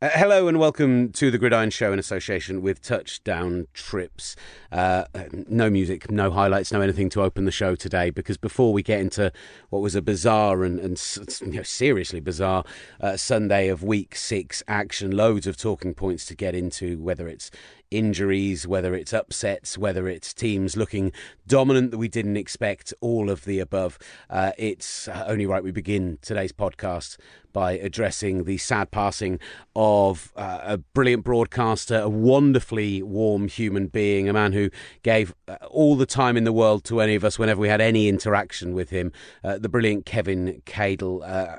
Uh, hello and welcome to the Gridiron Show in association with Touchdown Trips. Uh, no music, no highlights, no anything to open the show today because before we get into what was a bizarre and, and you know, seriously bizarre uh, Sunday of week six action, loads of talking points to get into, whether it's injuries, whether it's upsets, whether it's teams looking dominant that we didn't expect, all of the above. Uh, it's only right we begin today's podcast by addressing the sad passing of uh, a brilliant broadcaster, a wonderfully warm human being, a man who gave uh, all the time in the world to any of us whenever we had any interaction with him, uh, the brilliant Kevin Cadle uh,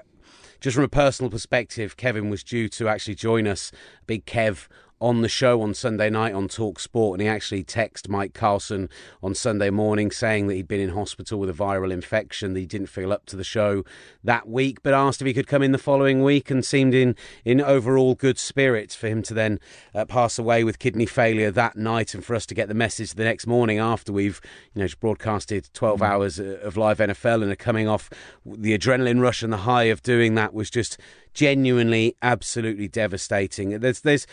just from a personal perspective, Kevin was due to actually join us, Big Kev, on the show on Sunday night on Talk Sport, and he actually texted Mike Carlson on Sunday morning saying that he'd been in hospital with a viral infection, that he didn't feel up to the show that week, but asked if he could come in the following week, and seemed in in overall good spirits for him to then uh, pass away with kidney failure that night, and for us to get the message the next morning after we've you know broadcasted 12 mm. hours uh, of live NFL and are coming off the adrenaline rush and the high of doing that was just genuinely absolutely devastating. There's there's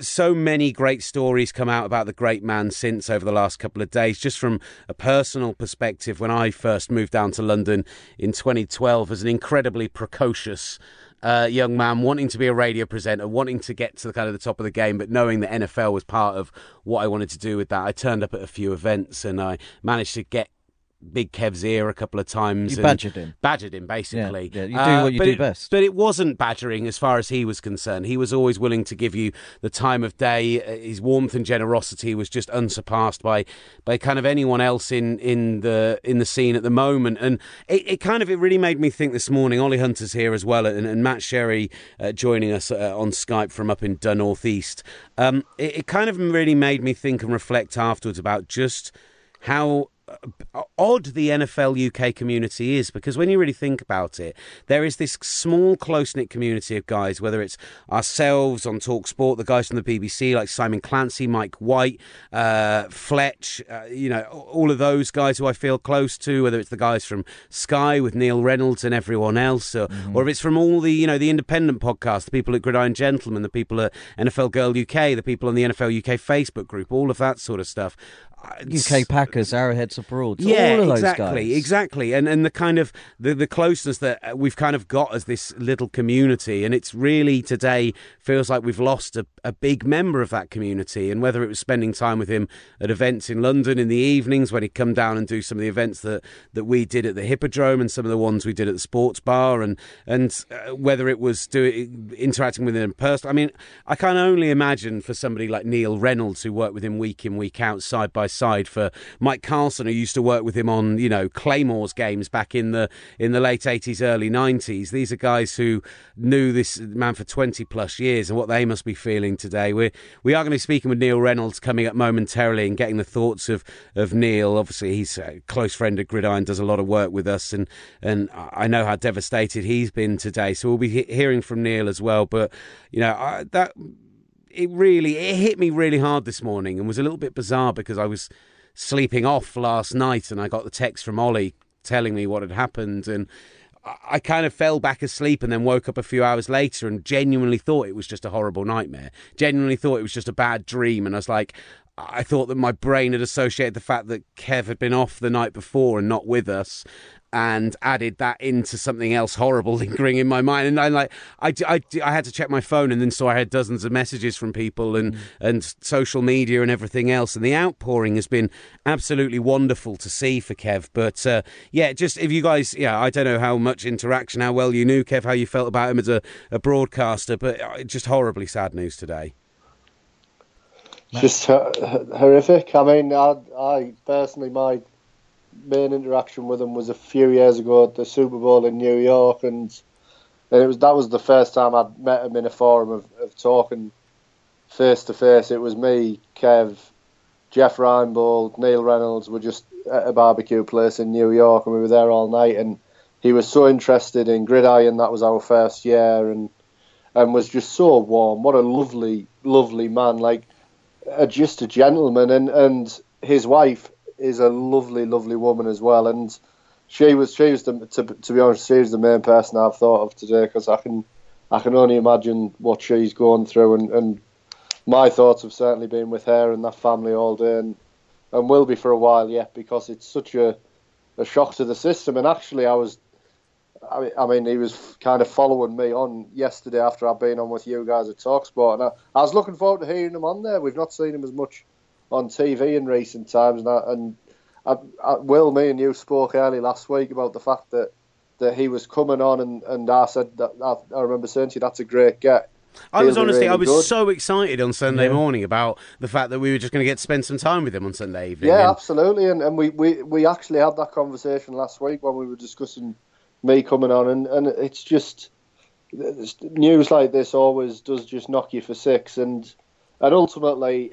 so many great stories come out about the great man since over the last couple of days. Just from a personal perspective, when I first moved down to London in 2012 as an incredibly precocious uh, young man wanting to be a radio presenter, wanting to get to the kind of the top of the game, but knowing that NFL was part of what I wanted to do with that. I turned up at a few events and I managed to get Big Kev's ear a couple of times. You badgered him. Badgered him, basically. Yeah, yeah. you do uh, what you do it, best. But it wasn't badgering as far as he was concerned. He was always willing to give you the time of day. Uh, his warmth and generosity was just unsurpassed by by kind of anyone else in, in the in the scene at the moment. And it, it kind of it really made me think this morning. Ollie Hunter's here as well, and, and Matt Sherry uh, joining us uh, on Skype from up in the northeast. Um, it, it kind of really made me think and reflect afterwards about just how odd the NFL UK community is because when you really think about it, there is this small, close knit community of guys, whether it's ourselves on Talk Sport, the guys from the BBC like Simon Clancy, Mike White, uh, Fletch, uh, you know, all of those guys who I feel close to, whether it's the guys from Sky with Neil Reynolds and everyone else, or, mm-hmm. or if it's from all the, you know, the independent podcasts, the people at Gridiron Gentlemen, the people at NFL Girl UK, the people on the NFL UK Facebook group, all of that sort of stuff. UK Packers, Arrowheads Abroad. Yeah, exactly, exactly, and and the kind of the the closeness that uh, we've kind of got as this little community, and it's really today feels like we've lost a, a big member of that community. And whether it was spending time with him at events in London in the evenings when he'd come down and do some of the events that that we did at the Hippodrome and some of the ones we did at the Sports Bar, and and uh, whether it was doing interacting with him in person. I mean, I can only imagine for somebody like Neil Reynolds who worked with him week in week out side by side for Mike Carlson, who used to work with him on you know Claymore's games back in the in the late eighties, early nineties. These are guys who knew this man for twenty plus years, and what they must be feeling today. We we are going to be speaking with Neil Reynolds coming up momentarily and getting the thoughts of of Neil. Obviously, he's a close friend of Gridiron, does a lot of work with us, and and I know how devastated he's been today. So we'll be hearing from Neil as well. But you know I, that it really it hit me really hard this morning and was a little bit bizarre because I was sleeping off last night and I got the text from Ollie telling me what had happened and I kind of fell back asleep and then woke up a few hours later and genuinely thought it was just a horrible nightmare. Genuinely thought it was just a bad dream and I was like I thought that my brain had associated the fact that Kev had been off the night before and not with us and added that into something else horrible lingering in my mind. And I like, I, I, I had to check my phone and then saw I had dozens of messages from people and, mm. and social media and everything else. And the outpouring has been absolutely wonderful to see for Kev. But uh, yeah, just if you guys, yeah, I don't know how much interaction, how well you knew Kev, how you felt about him as a, a broadcaster, but uh, just horribly sad news today. Just horrific. I mean, I, I personally, my main interaction with him was a few years ago at the Super Bowl in New York, and, and it was that was the first time I'd met him in a forum of, of talking face to face. It was me, Kev, Jeff Reinebold, Neil Reynolds were just at a barbecue place in New York, and we were there all night. And he was so interested in gridiron. That was our first year, and and was just so warm. What a lovely, lovely man! Like uh, just a gentleman, and and his wife is a lovely, lovely woman as well. And she was she was the to, to be honest, she was the main person I've thought of today because I can I can only imagine what she's going through, and, and my thoughts have certainly been with her and that family all day, and and will be for a while yet because it's such a a shock to the system. And actually, I was, I mean, he was kind of following me on yesterday after I've been on with you guys at Talksport, and I, I was looking forward to hearing him on there. We've not seen him as much on TV in recent times, and, I, and I, I, Will, me and you spoke early last week about the fact that that he was coming on, and, and I said that I, I remember saying to you that's a great get. I was honestly, really I was good. so excited on Sunday Yeah. morning about the fact that we were just going to get to spend some time with him on Sunday evening. Yeah, And- absolutely, and and we, we, we actually had that conversation last week when we were discussing me coming on, and, and it's just news like this always does just knock you for six, and and ultimately,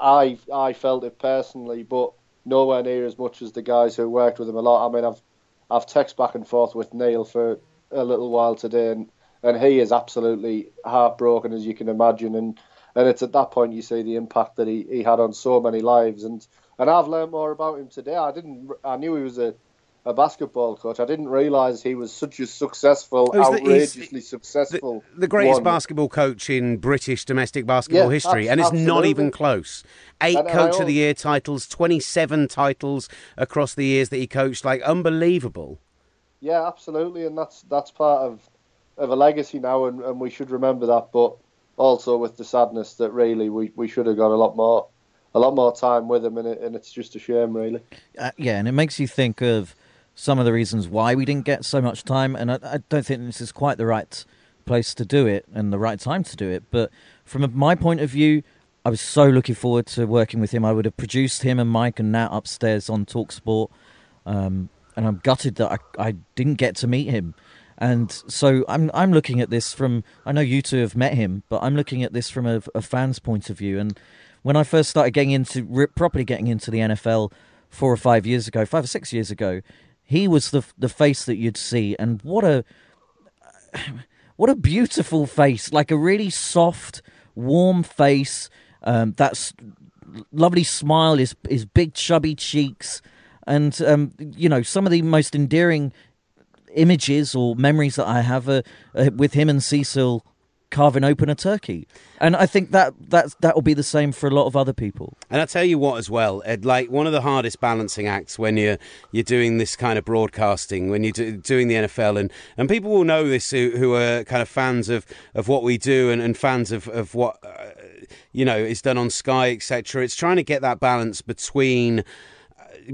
I I felt it personally, but nowhere near as much as the guys who worked with him a lot. I mean, I've I've texted back and forth with Neil for a little while today, and, and he is absolutely heartbroken as you can imagine, and and it's at that point you see the impact that he, he had on so many lives, and and I've learned more about him today. I didn't I knew he was a a basketball coach. I didn't realise he was such a successful, Oh, he's the- outrageously successful, the greatest one. basketball coach in British domestic basketball Yeah, history, and it's not even close. Eight And- and Coach of the Year titles, 27 titles across the years that he coached, like unbelievable. Yeah, absolutely, and that's that's part of of a legacy now, and, and we should remember that. But also with the sadness that really we, we should have got a lot more a lot more time with him, and, it, and it's just a shame, really. Uh, yeah, and it makes you think of some of the reasons why we didn't get so much time, and I, I don't think this is quite the right place to do it and the right time to do it. But from my point of view, I was so looking forward to working with him. I would have produced him and Mike and Nat upstairs on Talksport, um, and I'm gutted that I, I didn't get to meet him. And so I'm I'm looking at this from I know you two have met him, but I'm looking at this from a, a fan's point of view. And when I first started getting into properly getting into the NFL four or five years ago, five or six years ago, he was the the face that you'd see, and what a what a beautiful face, like a really soft, warm face. Um, that's lovely smile, his his big chubby cheeks, and um, you know some of the most endearing images or memories that I have are, uh, with him and Cecil carving open a turkey, and I think that that that will be the same for a lot of other people. And I tell you what, as well, Ed, like one of the hardest balancing acts when you're you're doing this kind of broadcasting, when you're do, doing the NFL, and, and people will know this who, who are kind of fans of, of what we do and, and fans of of what uh, you know is done on Sky, etc. It's trying to get that balance between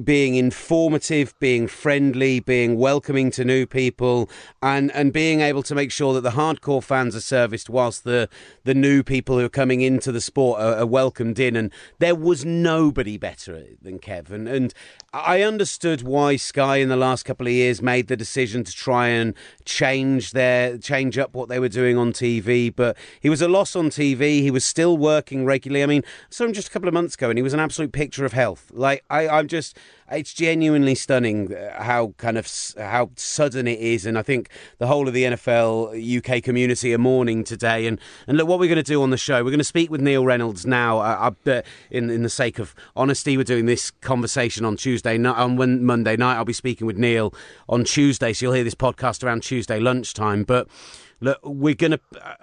being informative, being friendly, being welcoming to new people, and and being able to make sure that the hardcore fans are serviced whilst the the new people who are coming into the sport are, are welcomed in. And there was nobody better than Kevin. And I understood why Sky in the last couple of years made the decision to try and change their change up what they were doing on TV. But he was a loss on TV. He was still working regularly. I mean, I saw him just a couple of months ago, and he was an absolute picture of health. Like I, I'm just it's genuinely stunning uh, how kind of how sudden it is, and I think the whole of the NFL UK community are mourning today. And and look, what we're going to do on the show, we're going to speak with Neil Reynolds now. Uh, uh, in in the sake of honesty, we're doing this conversation on Tuesday night. On Mon- Monday night, I'll be speaking with Neil on Tuesday, so you'll hear this podcast around Tuesday lunchtime. But look, we're going to. Uh,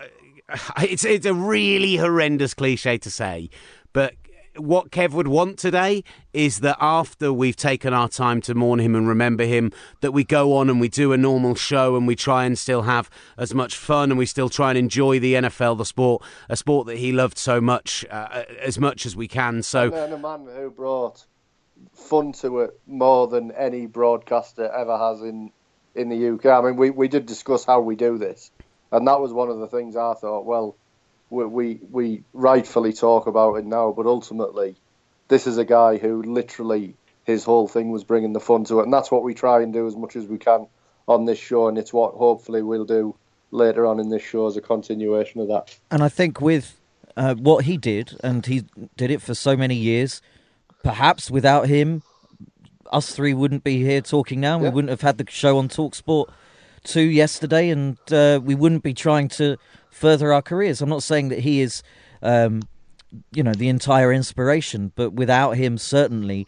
it's it's a really horrendous cliche to say, but what Kev would want today is that after we've taken our time to mourn him and remember him, that we go on and we do a normal show and we try and still have as much fun and we still try and enjoy the NFL, the sport, a sport that he loved so much, uh, as much as we can. So, And a man who brought fun to it more than any broadcaster ever has in in the UK. I mean, we, we did discuss how we do this, and that was one of the things I thought. Well, we we, we rightfully talk about it now, but ultimately, this is a guy who literally his whole thing was bringing the fun to it, and that's what we try and do as much as we can on this show, and it's what hopefully we'll do later on in this show as a continuation of that. And I think with uh, what he did, and he did it for so many years, perhaps without him, us three wouldn't be here talking now. We wouldn't have had the show on Talksport 2 yesterday, and uh, we wouldn't be trying to further our careers. I'm not saying that he is, um, you know, the entire inspiration, but without him, certainly.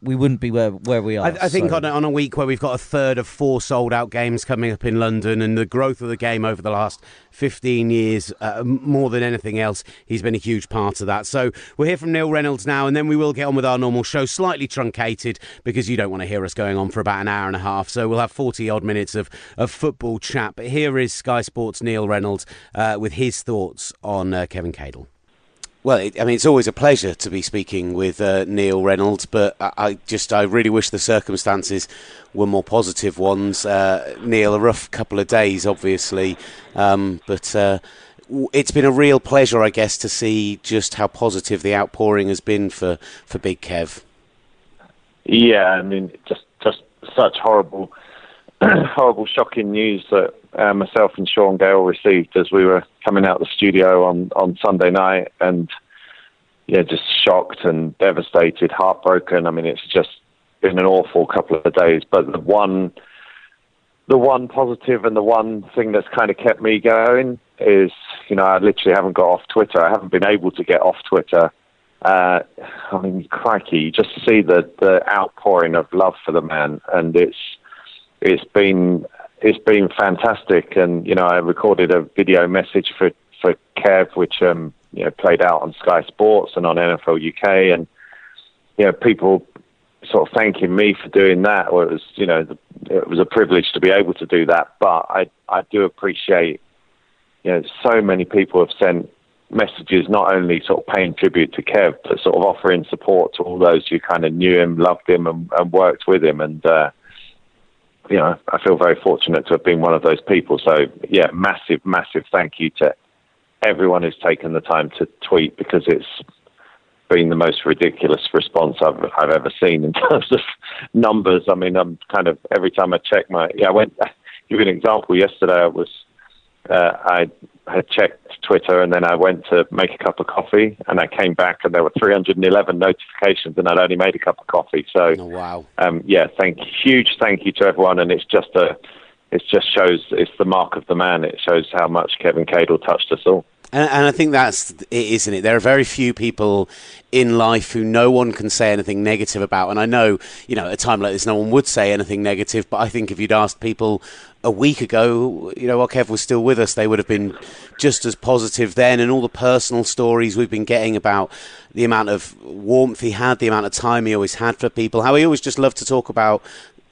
We wouldn't be where where we are. I, I think so. on, a, on a week where we've got a third of four sold out games coming up in London, and the growth of the game over the last 15 years, uh, more than anything else, he's been a huge part of that. So we'll hear from Neil Reynolds now, and then we will get on with our normal show, slightly truncated because you don't want to hear us going on for about an hour and a half. So we'll have 40 odd minutes of, of football chat. But here is Sky Sports' Neil Reynolds uh, with his thoughts on uh, Kevin Cadle. Well, it, I mean, it's always a pleasure to be speaking with uh, Neil Reynolds, but I, I, just I really wish the circumstances were more positive ones. Uh, Neil, a rough couple of days, obviously, um, but uh, it's been a real pleasure, I guess, to see just how positive the outpouring has been for, for Big Kev. Yeah, I mean, just just such horrible, horrible, shocking news that uh, myself and Shaun Gayle received as we were coming out of the studio on, on Sunday night, and yeah, just shocked and devastated, heartbroken. I mean, it's just been an awful couple of days. But the one, the one positive and the one thing that's kind of kept me going is, you know, I literally haven't got off Twitter. I haven't been able to get off Twitter. Uh, I mean, crikey, just see the the outpouring of love for the man, and it's it's been it's been fantastic. And you know, I recorded a video message for for Kev, which um, you know played out on Sky Sports and on NFL UK, and you know, people sort of thanking me for doing that. Well, it was you know, it was a privilege to be able to do that. But I I do appreciate you know, so many people have sent messages not only sort of paying tribute to Kev, but sort of offering support to all those who kind of knew him, loved him, and, and worked with him. And uh, you know, I feel very fortunate to have been one of those people. So, yeah, massive, massive thank you to everyone who's taken the time to tweet because it's been the most ridiculous response I've, I've ever seen in terms of numbers. I mean, I'm kind of every time I check my, yeah, I went, give you an example. Yesterday, I was uh, I had checked Twitter and then I went to make a cup of coffee and I came back and there were 311 notifications and I'd only made a cup of coffee. So, oh, wow. Um, yeah, thank huge thank you to everyone. And it's just a, it just shows it's the mark of the man. It shows how much Kevin Cadle touched us all. And, and, I think that's it, isn't it? There are very few people in life who no one can say anything negative about. And I know, you know, at a time like this, no one would say anything negative. But I think if you'd asked people a week ago, you know, while Kev was still with us, they would have been just as positive then. And all the personal stories we've been getting about the amount of warmth he had, the amount of time he always had for people, how he always just loved to talk about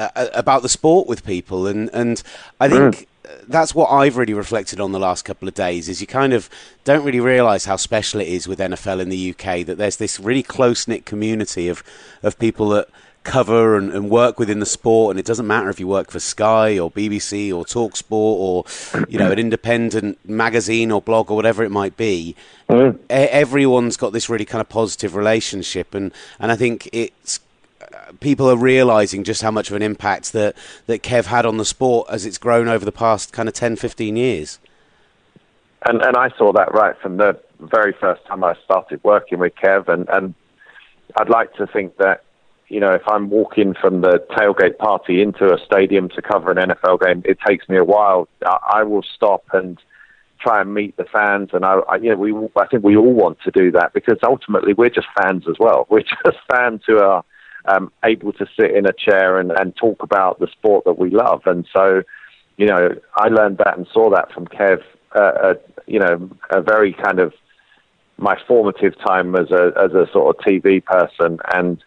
uh, about the sport with people. And and I think. Mm that's what I've really reflected on the last couple of days is you kind of don't really realise how special it is with NFL in the UK that there's this really close knit community of, of people that cover and, and, work within the sport and it doesn't matter if you work for Sky or BBC or Talksport or you know an independent magazine or blog or whatever it might be mm. everyone's got this really kind of positive relationship and and I think it's people are realizing just how much of an impact that, that Kev had on the sport as it's grown over the past kind of 10, 15 years. And and I saw that right from the very first time I started working with Kev, and, and I'd like to think that you know if I'm walking from the tailgate party into a stadium to cover an NFL game, it takes me a while. I, will stop and try and meet the fans, and I, I you know we I think we all want to do that because ultimately we're just fans as well. We're just fans who are um, able to sit in a chair and, and talk about the sport that we love. And so, you know, I learned that and saw that from Kev. Uh, uh, you know, a very kind of my formative time as a as a sort of TV person, and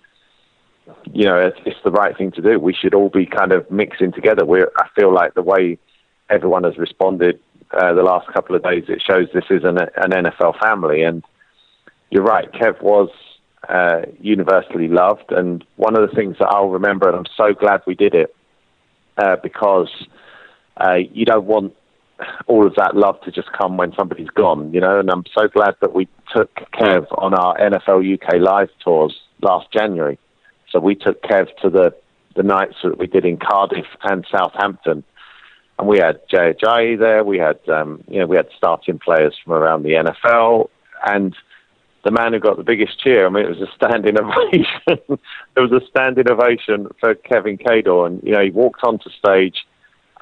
you know, it's, it's the right thing to do. We should all be kind of mixing together. We I feel like the way everyone has responded uh, the last couple of days, it shows this is an, an NFL family. And you're right, Kev was uh, universally loved. And one of the things that I'll remember, and I'm so glad we did it, uh, because uh, you don't want all of that love to just come when somebody's gone, you know. And I'm so glad that we took Kev on our NFL UK live tours last January. So we took Kev to the the nights that we did in Cardiff and Southampton, and we had Jay Ajayi there. We had um, you know we had starting players from around the NFL, and the man who got the biggest cheer. I mean, it was a standing ovation. there was a standing ovation for Kevin Cadle, and you know he walked onto stage,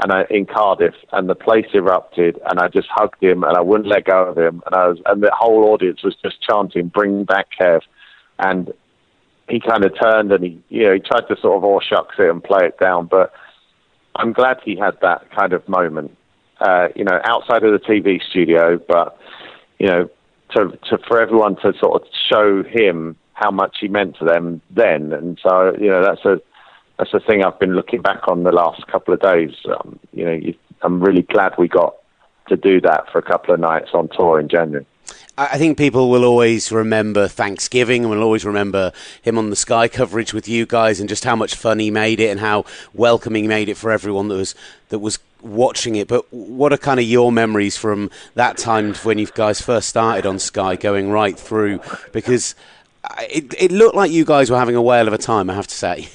and I, in Cardiff, and the place erupted, and I just hugged him, and I wouldn't let go of him, and I was, and the whole audience was just chanting, "Bring back Kev," and he kind of turned and he, you know, he tried to sort of all shucks it and play it down. But I'm glad he had that kind of moment, uh, you know, outside of the TV studio. But you know, to, to for everyone to sort of show him how much he meant to them then, and so you know, that's a that's the thing I've been looking back on the last couple of days. Um, you know, you, I'm really glad we got to do that for a couple of nights on tour in January. I think people will always remember Thanksgiving and will always remember him on the Sky coverage with you guys and just how much fun he made it and how welcoming he made it for everyone that was that was watching it. But what are kind of your memories from that time when you guys first started on Sky, going right through? Because it it looked like you guys were having a whale of a time. I have to say.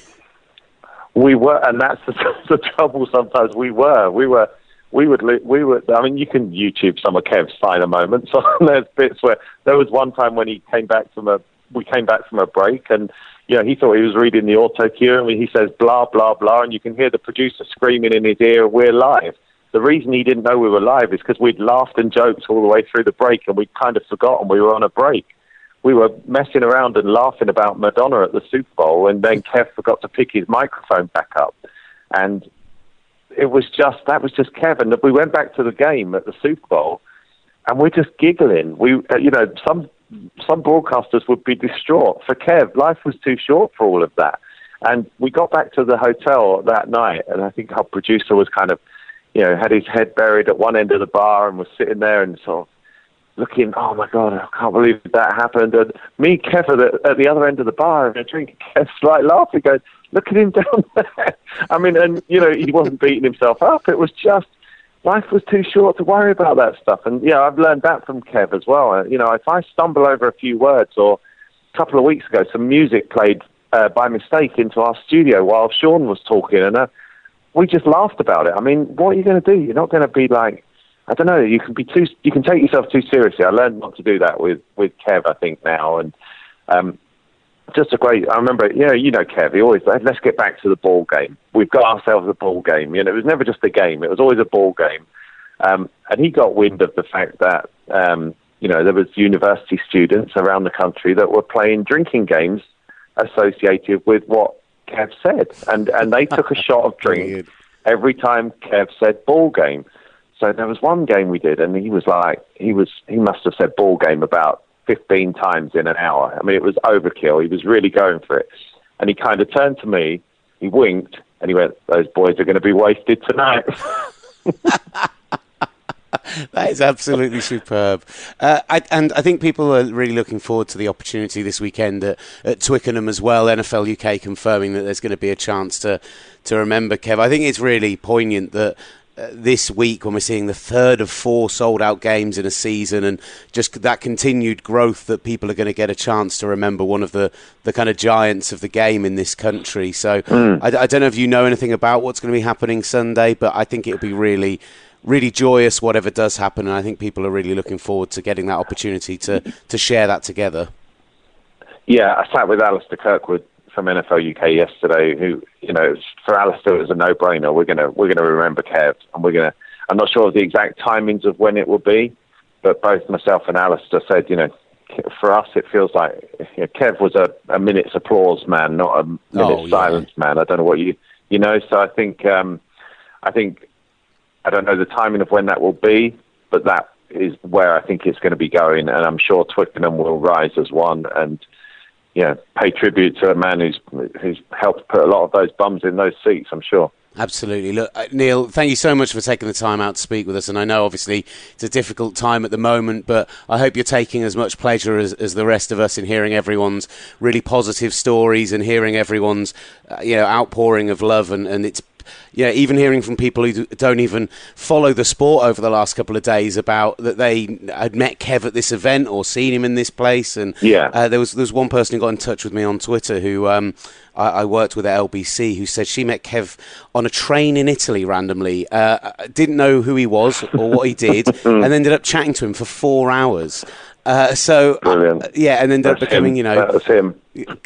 We were, and that's the, the trouble. Sometimes we were, we were we would we would I mean you can YouTube some of Kev's finer moments. On there's bits where there was one time when he came back from a we came back from a break and know he thought he was reading the auto cue and he says blah blah blah and you can hear the producer screaming in his ear we're live. The reason he didn't know we were live is because we'd laughed and joked all the way through the break and we'd kind of forgotten we were on a break. We were messing around and laughing about Madonna at the Super Bowl and then Kev forgot to pick his microphone back up. And it was just that was just Kevin. We went back to the game at the Super Bowl, and we're just giggling. We, uh, you know, some some broadcasters would be distraught. For Kev, life was too short for all of that. And we got back to the hotel that night, and I think our producer was kind of, you know, had his head buried at one end of the bar and was sitting there and sort of looking, oh my God, I can't believe that happened. And me, Kev, at the, at the other end of the bar, and a drink, Kev's like laughing, going, look at him down there. I mean, and, you know, he wasn't beating himself up. It was just, life was too short to worry about that stuff. And, yeah, I've learned that from Kev as well. Uh, you know, if I stumble over a few words or a couple of weeks ago, some music played uh, by mistake into our studio while Sean was talking, and uh, we just laughed about it. I mean, what are you going to do? You're not going to be like, I don't know. You can be too. You can take yourself too seriously. I learned not to do that with with Kev. I think now, and um, just a great. I remember, you know, you know, Kev. He always let's get back to the ball game. We've got ourselves a ball game. You know, it was never just a game. It was always a ball game. Um, and he got wind of the fact that um, you know there was university students around the country that were playing drinking games associated with what Kev said, and and they took a shot of drink every time Kev said ball game. So there was one game we did, and he was like, he was, he must have said ball game about 15 times in an hour. I mean, it was overkill. He was really going for it. And he kind of turned to me, he winked, and he went, Those boys are going to be wasted tonight. that is absolutely superb. Uh, I, and I think people are really looking forward to the opportunity this weekend at, at, Twickenham as well. NFL UK confirming that there's going to be a chance to, to remember Kev. I think it's really poignant that this week when we're seeing the third of four sold out games in a season and just that continued growth that people are going to get a chance to remember one of the, the kind of giants of the game in this country. So mm. I, I, don't know if you know anything about what's going to be happening Sunday, but I think it'll be really, really joyous whatever does happen. And I think people are really looking forward to getting that opportunity to, to share that together. Yeah, I sat with Alistair Kirkwood from NFL UK yesterday, who you know for Alistair it was a no-brainer. We're gonna we're gonna remember Kev, and we're gonna. I'm not sure of the exact timings of when it will be, but both myself and Alistair said, you know, for us it feels like you know, Kev was a, a minute's applause man, not a minute's oh, silence yeah. man. I don't know what you you know. So I think um, I think I don't know the timing of when that will be, but that is where I think it's going to be going, and I'm sure Twickenham will rise as one and yeah, pay tribute to a man who's who's helped put a lot of those bums in those seats. I'm sure. Absolutely. Look, uh, Neil, thank you so much for taking the time out to speak with us. And I know, obviously, it's a difficult time at the moment, but I hope you're taking as much pleasure as, as the rest of us in hearing everyone's really positive stories and hearing everyone's, uh, you know, outpouring of love. And, and it's yeah, even hearing from people who don't even follow the sport over the last couple of days about that they had met Kev at this event or seen him in this place, and yeah, uh, there was there was one person who got in touch with me on Twitter who um, I, I, worked with at LBC who said she met Kev on a train in Italy randomly, uh, didn't know who he was or what he did, and ended up chatting to him for four hours. Uh, so uh, yeah, and ended up becoming him. you know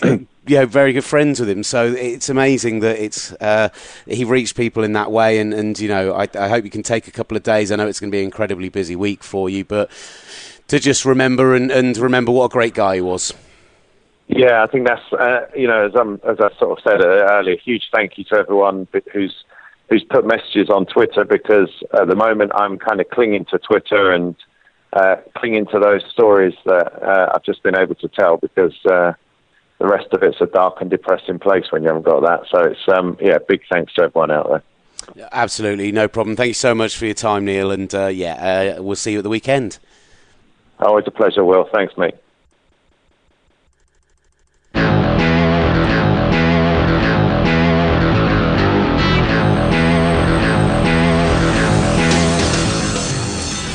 him. yeah, very good friends with him. So it's amazing that it's uh, he reached people in that way. And, and you know, I, I, hope you can take a couple of days. I know it's going to be an incredibly busy week for you, but to just remember and, and remember what a great guy he was. Yeah, I think that's uh, you know as, um, as I sort of said earlier, a huge thank you to everyone who's who's put messages on Twitter because at the moment I'm kind of clinging to Twitter and uh, clinging to those stories that uh, I've just been able to tell because uh, the rest of it's a dark and depressing place when you haven't got that. So it's um, yeah, big thanks to everyone out there. Absolutely, no problem. Thank you so much for your time, Neil, and uh, yeah, uh, we'll see you at the weekend. Always a pleasure, Will. Thanks, mate.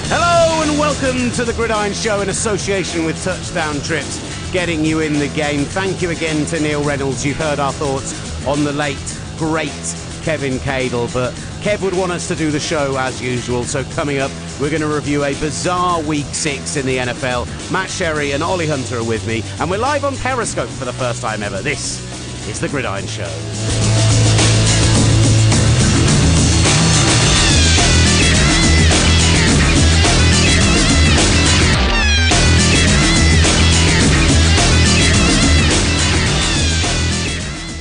Hello and welcome to the Gridiron Show in association with Touchdown Trips, getting you in the game. Thank you again to Neil Reynolds. You've heard our thoughts on the late, great Kevin Cadle, but Kev would want us to do the show as usual. So, coming up, we're going to review a bizarre week six in the NFL. Matt Sherry and Ollie Hunter are with me, and we're live on Periscope for the first time ever. This is the Gridiron Show.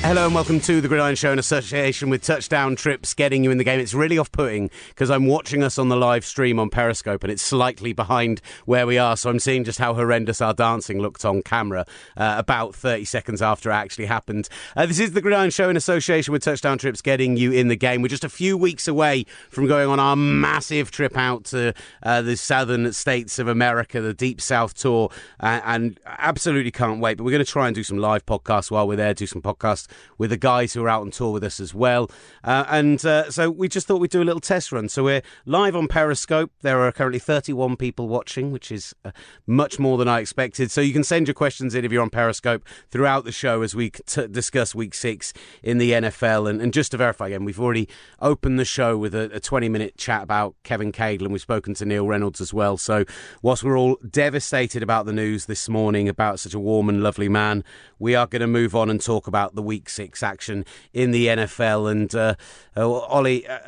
Hello and welcome to the Gridiron Show in association with Touchdown Trips, getting you in the game. It's really off putting because I'm watching us on the live stream on Periscope and it's slightly behind where we are. So I'm seeing just how horrendous our dancing looked on camera uh, about 30 seconds after it actually happened. Uh, this is the Gridiron Show in association with Touchdown Trips, getting you in the game. We're just a few weeks away from going on our massive trip out to uh, the southern states of America, the Deep South Tour, and absolutely can't wait. But we're going to try and do some live podcasts while we're there, do some podcasts with the guys who are out on tour with us as well. Uh, and uh, so we just thought we'd do a little test run. So we're live on Periscope. There are currently 31 people watching, which is uh, much more than I expected. So you can send your questions in if you're on Periscope throughout the show as we t- discuss week six in the NFL. And, and, just to verify again, we've already opened the show with a, a 20 minute chat about Kevin Cadle, and we've spoken to Neil Reynolds as well. So whilst we're all devastated about the news this morning about such a warm and lovely man, we are going to move on and talk about the week six action in the NFL. And uh, uh, Ollie, uh,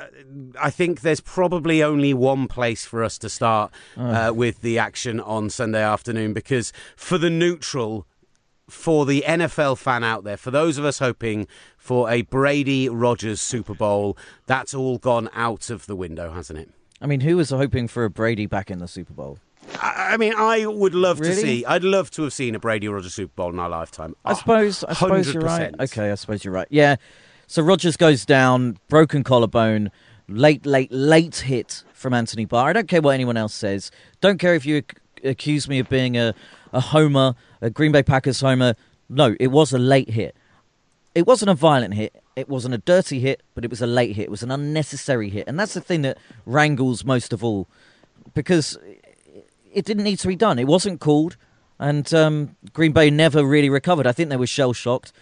I think there's probably only one place for us to start uh, with the action on Sunday afternoon because for the neutral, for the NFL fan out there, for those of us hoping for a Brady Rodgers Super Bowl, that's all gone out of the window, hasn't it? I mean, who was hoping for a Brady back in the Super Bowl? I mean, I would love really? to see. I'd love to have seen a Brady Rodgers Super Bowl in our lifetime. I suppose. I suppose you are right. Okay, I suppose you're right. Yeah. So Rodgers goes down, broken collarbone, late, late, late hit from Anthony Barr. I don't care what anyone else says. Don't care if you accuse me of being a, a homer, a Green Bay Packers homer. No, it was a late hit. It wasn't a violent hit. It wasn't a dirty hit, but it was a late hit. It was an unnecessary hit, and that's the thing that wrangles most of all, because it didn't need to be done. It wasn't called, and um, Green Bay never really recovered. I think they were shell shocked.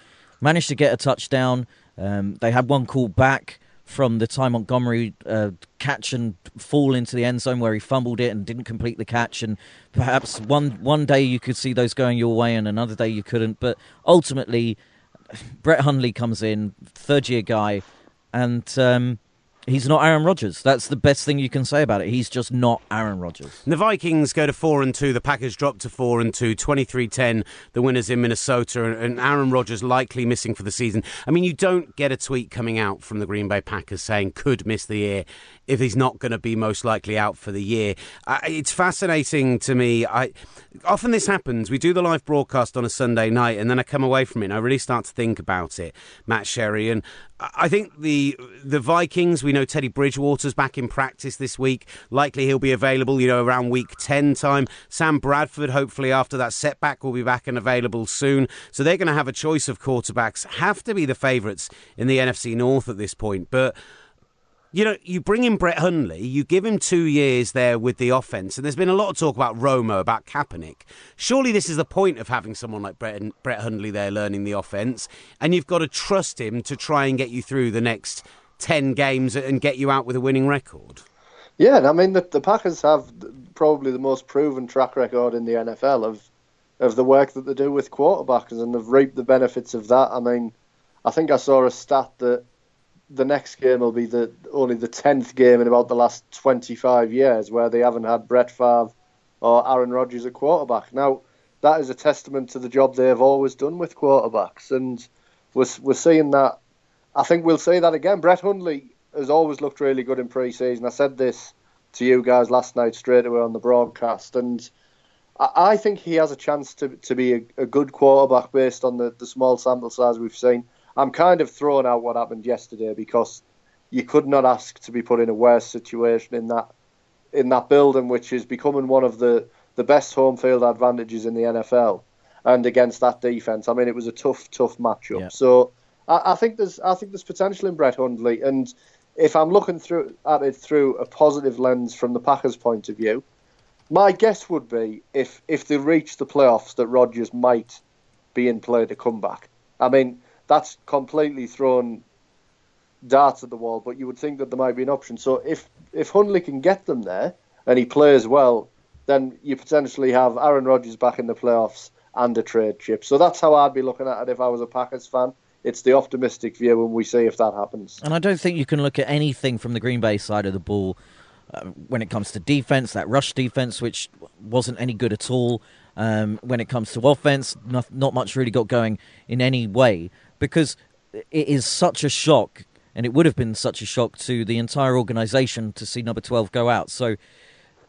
Managed to get a touchdown. Um, they had one call back from the Ty Montgomery uh, catch and fall into the end zone where he fumbled it and didn't complete the catch. And perhaps one one day you could see those going your way, and another day you couldn't. But ultimately, Brett Hundley comes in, third year guy, and um, He's not Aaron Rodgers. That's the best thing you can say about it. He's just not Aaron Rodgers. The Vikings go to 4 and 2. The Packers drop to 4 and 2. 23-10 the winners in Minnesota and Aaron Rodgers likely missing for the season. I mean, you don't get a tweet coming out from the Green Bay Packers saying could miss the year if he's not going to be most likely out for the year. Uh, it's fascinating to me. I often this happens. We do the live broadcast on a Sunday night, and then I come away from it, and I really start to think about it, Matt Sherry, and I think the the Vikings. We know Teddy Bridgewater's back in practice this week. Likely he'll be available, you know, around week ten time. Sam Bradford, hopefully after that setback, will be back and available soon. So they're going to have a choice of quarterbacks. Have to be the favourites in the NFC North at this point, but you know, you bring in Brett Hundley, you give him two years there with the offense, and there's been a lot of talk about Romo, about Kaepernick. Surely this is the point of having someone like Brett, Brett Hundley there learning the offense, and you've got to trust him to try and get you through the next 10 games and get you out with a winning record. Yeah, and I mean, the, the Packers have probably the most proven track record in the NFL of of the work that they do with quarterbacks, and they've reaped the benefits of that. I mean, I think I saw a stat that the next game will be the only the tenth game in about the last twenty five years where they haven't had Brett Favre or Aaron Rodgers at quarterback. Now, that is a testament to the job they've always done with quarterbacks, and we're we're seeing that. I think we'll see that again. Brett Hundley has always looked really good in pre-season. I said this to you guys last night straight away on the broadcast, and I think he has a chance to to be a, a, good quarterback based on the, the small sample size we've seen. I'm kind of throwing out what happened yesterday because you could not ask to be put in a worse situation in that in that building, which is becoming one of the, the best home field advantages in the NFL, and against that defense. I mean, it was a tough, tough matchup. Yeah. So I, I, think there's I think there's potential in Brett Hundley, and if I'm looking through at it through a positive lens from the Packers' point of view my guess would be if if they reach the playoffs that Rodgers might be in play to come back. I mean, that's completely thrown darts at the wall, but you would think that there might be an option. So if if Hundley can get them there and he plays well, then you potentially have Aaron Rodgers back in the playoffs and a trade chip. So that's how I'd be looking at it if I was a Packers fan. It's the optimistic view, and we see if that happens. And I don't think you can look at anything from the Green Bay side of the ball uh, when it comes to defense, that rush defense, which wasn't any good at all. Um, when it comes to offense, not, not much really got going in any way because it is such a shock, and it would have been such a shock to the entire organization to see number 12 go out. So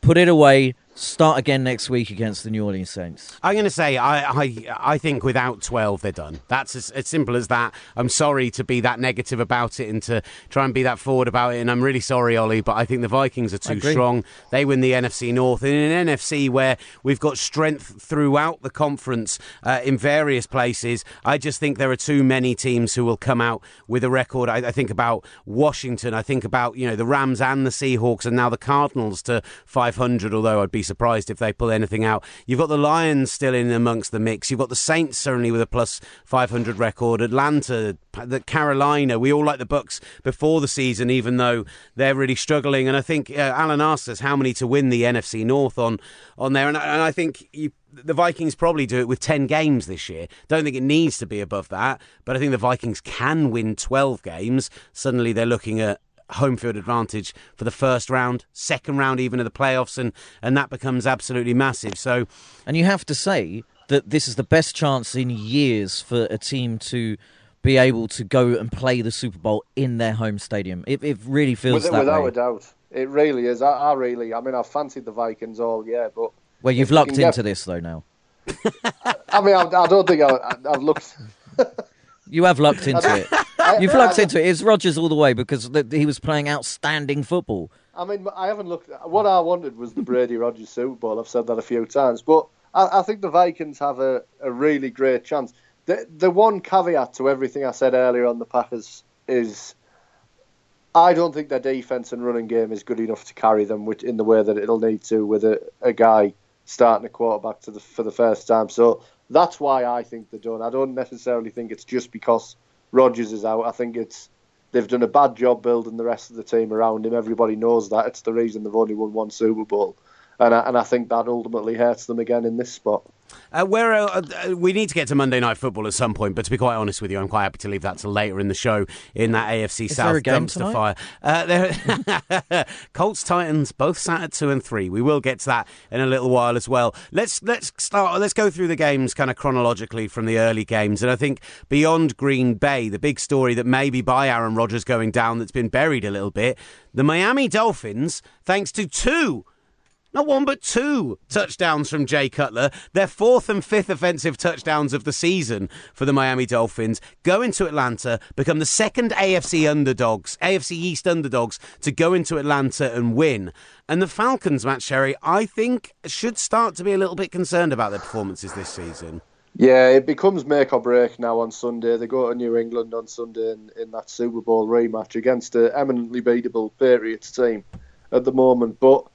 put it away, start again next week against the New Orleans Saints? I'm going to say I, I I think without 12 they're done. That's as, as, simple as that. I'm sorry to be that negative about it and to try and be that forward about it. And I'm really sorry, Ollie, but I think the Vikings are too strong. They win the NFC North and in an NFC where we've got strength throughout the conference uh, in various places. I just think there are too many teams who will come out with a record. I, I think about Washington. I think about you know the Rams and the Seahawks and now the Cardinals to 500. Although I'd be surprised if they pull anything out. You've got the Lions still in amongst the mix. You've got the Saints certainly with a plus 500 record. Atlanta, the Carolina. We all like the Bucs before the season, even though they're really struggling. And I think uh, Alan asked us how many to win the NFC North on on there, and, and I think you the Vikings probably do it with 10 games this year. Don't think it needs to be above that, but I think the Vikings can win 12 games. Suddenly they're looking at home field advantage for the first round, second round, even of the playoffs, and, and that becomes absolutely massive. So, and you have to say that this is the best chance in years for a team to be able to go and play the Super Bowl in their home stadium. It, it really feels With, that without way. a doubt. It really is. I, I, really, I mean, I've fancied the Vikings all year, but well, you've looked into get... this though now. I mean, I, I don't think I, have looked. you have looked into it. You've looked into it. It's Rodgers all the way because he was playing outstanding football. I mean, I haven't looked. What I wanted was the Brady Rodgers Super Bowl. I've said that a few times, but I, I think the Vikings have a, a really great chance. The the one caveat to everything I said earlier on the Packers is I don't think their defense and running game is good enough to carry them in the way that it'll need to with a, a guy starting a quarterback the, for the first time. So that's why I think they're done. I don't necessarily think it's just because Rodgers is out. I think it's they've done a bad job building the rest of the team around him. Everybody knows that. It's the reason they've only won one Super Bowl and I, and I think that ultimately hurts them again in this spot. Uh, where uh, uh, we need to get to Monday Night Football at some point, but to be quite honest with you, I'm quite happy to leave that till later in the show in that AFC Is South dumpster fire. Uh, Colts Titans both sat at two and three. We will get to that in a little while as well. Let's let's start. Let's go through the games kind of chronologically from the early games, and I think beyond Green Bay, the big story that maybe by Aaron Rodgers going down that's been buried a little bit, the Miami Dolphins, thanks to two not one, but two touchdowns from Jay Cutler. Their fourth and fifth offensive touchdowns of the season for the Miami Dolphins. Go into Atlanta, become the second AFC underdogs, AFC East underdogs to go into Atlanta and win. And the Falcons, Matt Sherry, I think should start to be a little bit concerned about their performances this season. Yeah, it becomes make or break now on Sunday. They go to New England on Sunday in, in that Super Bowl rematch against an eminently beatable Patriots team at the moment. But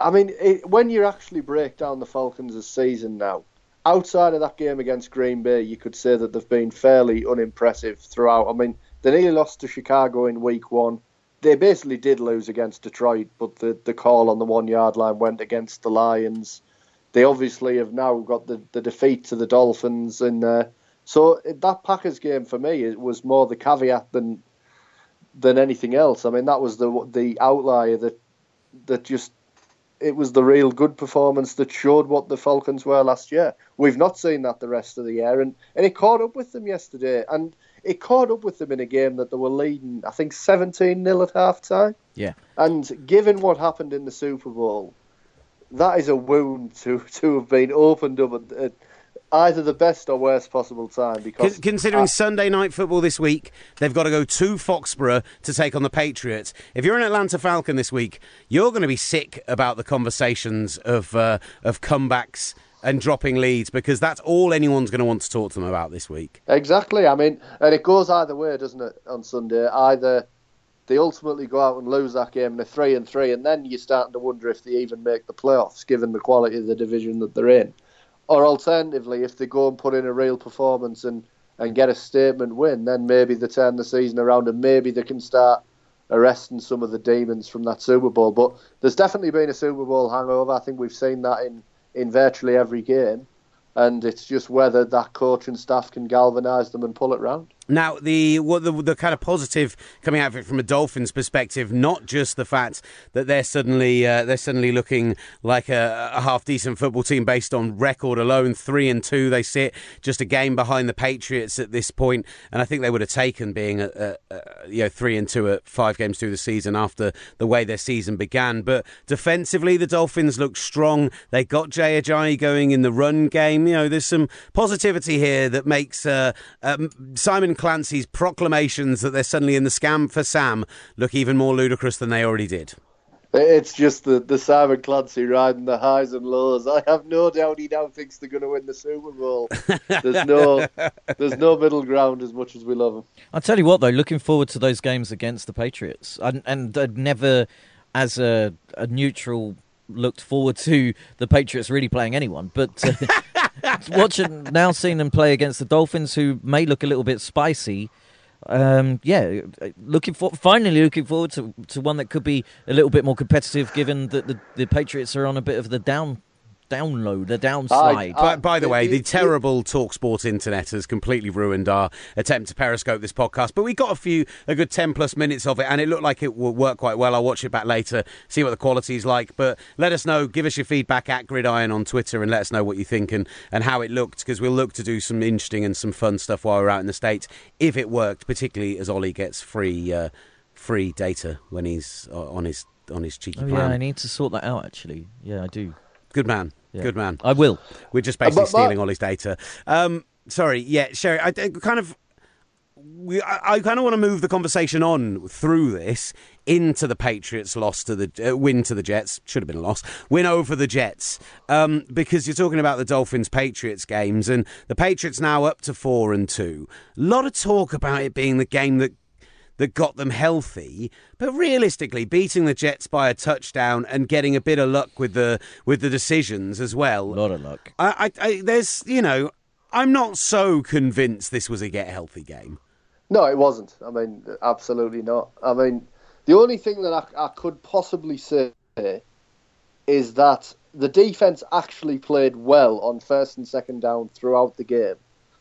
I mean, it, when you actually break down the Falcons' season now, outside of that game against Green Bay, you could say that they've been fairly unimpressive throughout. I mean, they nearly lost to Chicago in week one. They basically did lose against Detroit, but the, the call on the one yard line went against the Lions. They obviously have now got the, the defeat to the Dolphins. And uh, so that Packers game for me it was more the caveat than than anything else. I mean, that was the the outlier that that just it was the real good performance that showed what the Falcons were last year. We've not seen that the rest of the year, and, and it caught up with them yesterday. And it caught up with them in a game that they were leading, I think, 17 0 at half time. Yeah. And given what happened in the Super Bowl, that is a wound to, to have been opened up at, at either the best or worst possible time. Because Con- considering Sunday night football this week, they've got to go to Foxborough to take on the Patriots. If you're an Atlanta Falcon this week, you're going to be sick about the conversations of uh, of comebacks and dropping leads because that's all anyone's going to want to talk to them about this week. Exactly. I mean, and it goes either way, doesn't it? On Sunday, either they ultimately go out and lose that game and they're three and three, and then you're starting to wonder if they even make the playoffs, given the quality of the division that they're in. Or alternatively, if they go and put in a real performance and, and get a statement win, then maybe they turn the season around and maybe they can start arresting some of the demons from that Super Bowl. But there's definitely been a Super Bowl hangover. I think we've seen that in, in virtually every game. And it's just whether that coach and staff can galvanise them and pull it round. Now, the the, the kind of positive coming out of it from a Dolphins perspective, not just the fact that they're suddenly uh, they're suddenly looking like a, a half decent football team based on record alone, three and two. They sit just a game behind the Patriots at this point, and I think they would have taken being you know three and two at five games through the season after the way their season began. But defensively, the Dolphins look strong. They got Jay Ajayi going in the run game. You know, there's some positivity here that makes uh, um, Simon Clancy's proclamations that they're suddenly in the scam for Sam look even more ludicrous than they already did. It's just the, the Simon Clancy riding the highs and lows. I have no doubt he now thinks they're going to win the Super Bowl. There's no there's no middle ground as much as we love him. I'll tell you what, though, looking forward to those games against the Patriots. And, and I'd never, as a, a neutral, looked forward to the Patriots really playing anyone. But uh, watching now seeing them play against the Dolphins, who may look a little bit spicy. Um, yeah, looking for finally looking forward to to one that could be a little bit more competitive, given that the, the Patriots are on a bit of the down download, the downslide. I- By, by the it- way, it- the it- terrible Talksport internet has completely ruined our attempt to periscope this podcast. But we got a few, a good 10 plus minutes of it, and it looked like it will work quite well. I'll watch it back later, see what the quality is like. But let us know, give us your feedback at Gridiron on Twitter, and let us know what you think and, and how it looked, because we'll look to do some interesting and some fun stuff while we're out in the States, if it worked, particularly as Ollie gets free, uh, free data when he's uh, on his on his cheeky oh yeah, plan. I need to sort that out. Actually, yeah, I do. Good man. Yeah. Good man. I will. We're just basically but- but- stealing Ollie's data. Um, sorry, yeah, Sherry, I, I kind of. We, I, I kind of want to move the conversation on through this into the Patriots' loss to the uh, win to the Jets. Should have been a loss. Win over the Jets um, because you're talking about the Dolphins Patriots games and the Patriots now up to four and two. A lot of talk about it being the game that that got them healthy. But realistically, beating the Jets by a touchdown and getting a bit of luck with the with the decisions as well. A lot of luck. I, I, I there's you know, I'm not so convinced this was a get healthy game. No, it wasn't. I mean, absolutely not. I mean, the only thing that I, I could possibly say is that the defense actually played well on first and second down throughout the game,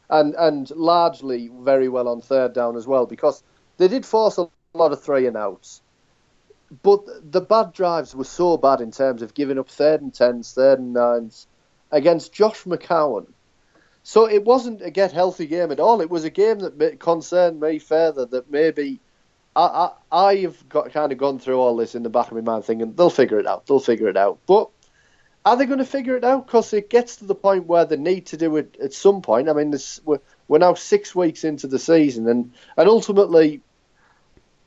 and and largely very well on third down as well because they did force a lot of three and outs. But the bad drives were so bad in terms of giving up third and tens, third and nines against Josh McCown. So it wasn't a get healthy game at all. It was a game that concerned me further. That maybe I, I I've got kind of gone through all this in the back of my mind, thinking they'll figure it out. They'll figure it out. But are they going to figure it out? Because it gets to the point where they need to do it at some point. I mean, this, we're, we're now six weeks into the season, and and ultimately,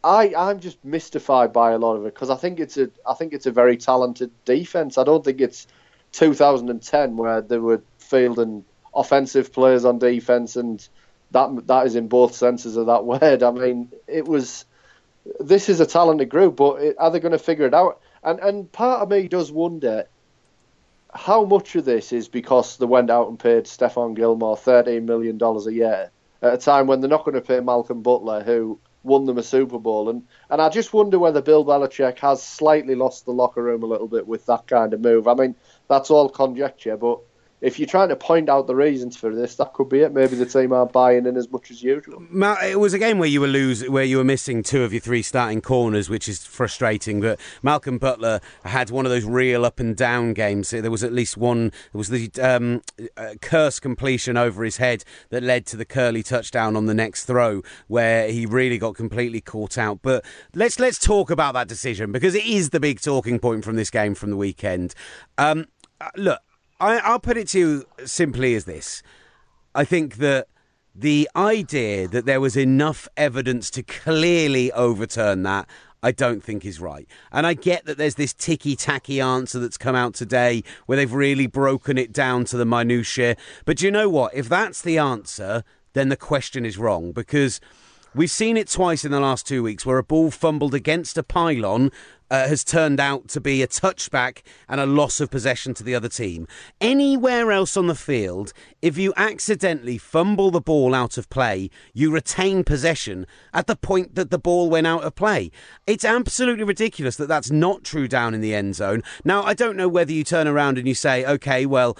I I'm just mystified by a lot of it because I think it's a I think it's a very talented defense. I don't think it's 2010 where they were fielding offensive players on defense, and that that is in both senses of that word. I mean, it was. This is a talented group, but are they going to figure it out? And and part of me does wonder how much of this is because they went out and paid Stephon Gilmore thirteen million dollars a year at a time when they're not going to pay Malcolm Butler, who won them a Super Bowl, and and I just wonder whether Bill Belichick has slightly lost the locker room a little bit with that kind of move. I mean, that's all conjecture, but if you're trying to point out the reasons for this, that could be it. Maybe the team aren't buying in as much as usual. it was a game where you were lose, where you were missing two of your three starting corners, which is frustrating. But Malcolm Butler had one of those real up and down games. There was at least one. There was the um, uh, Kearse completion over his head that led to the curly touchdown on the next throw, where he really got completely caught out. But let's let's talk about that decision because it is the big talking point from this game from the weekend. Um, uh, look, I, I'll put it to you simply as this. I think that the idea that there was enough evidence to clearly overturn that I don't think is right. And I get that there's this ticky tacky answer that's come out today where they've really broken it down to the minutiae. But you know what? If that's the answer, then the question is wrong because we've seen it twice in the last two weeks where a ball fumbled against a pylon uh, has turned out to be a touchback and a loss of possession to the other team. Anywhere else on the field, if you accidentally fumble the ball out of play, you retain possession at the point that the ball went out of play. It's absolutely ridiculous that that's not true down in the end zone. Now, I don't know whether you turn around and you say, okay, well,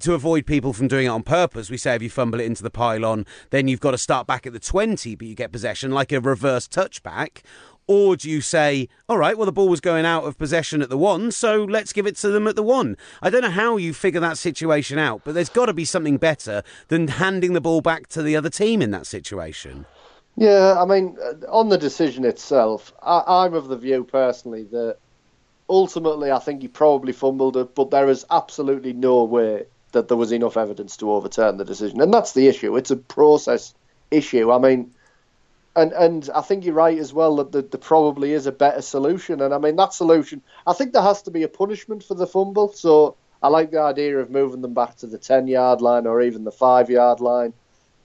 to avoid people from doing it on purpose, we say if you fumble it into the pylon, then you've got to start back at the 20, but you get possession like a reverse touchback. Or do you say, all right, well, the ball was going out of possession at the one, so let's give it to them at the one? I don't know how you figure that situation out, but there's got to be something better than handing the ball back to the other team in that situation. Yeah, I mean, uh, on the decision itself, I, am of the view personally that ultimately I think he probably fumbled it, but there is absolutely no way that there was enough evidence to overturn the decision. And that's the issue. It's a process issue. I mean, and and I think you're right as well that there, there, probably is a better solution. And I mean that solution, I think there has to be a punishment for the fumble. So I like the idea of moving them back to the ten yard line or even the five yard line.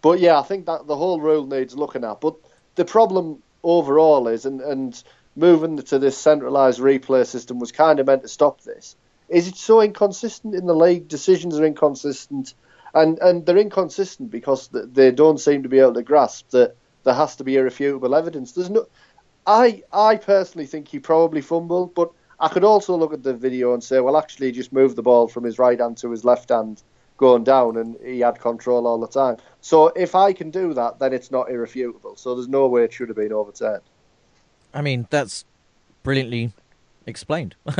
But yeah, I think that the whole rule needs looking at. But the problem overall is, and and moving to this centralised replay system was kind of meant to stop this. Is it so inconsistent in the league? Decisions are inconsistent, and and they're inconsistent because they don't seem to be able to grasp that there has to be irrefutable evidence. There's no, I I personally think he probably fumbled, but I could also look at the video and say, well, actually, he just moved the ball from his right hand to his left hand going down, and he had control all the time. So if I can do that, then it's not irrefutable. So there's no way it should have been overturned. I mean, that's brilliantly explained.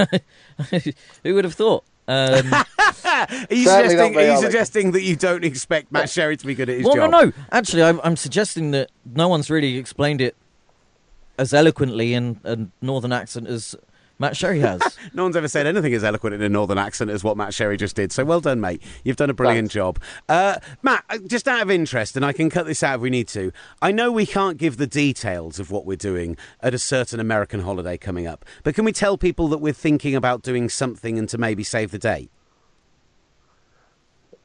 Who would have thought? Um, are you, suggesting, are you suggesting, that you don't expect Matt Sherry to be good at his well, job? Well, no, no. Actually, I'm, I'm, suggesting that no one's really explained it as eloquently in a northern accent as Matt Sherry has. no one's ever said anything as eloquent in a northern accent as what Matt Sherry just did. So well done, mate. You've done a brilliant Thanks. job. Uh, Matt, uh, just out of interest, and I can cut this out if we need to, I know we can't give the details of what we're doing at a certain American holiday coming up, but can we tell people that we're thinking about doing something and to maybe save the date?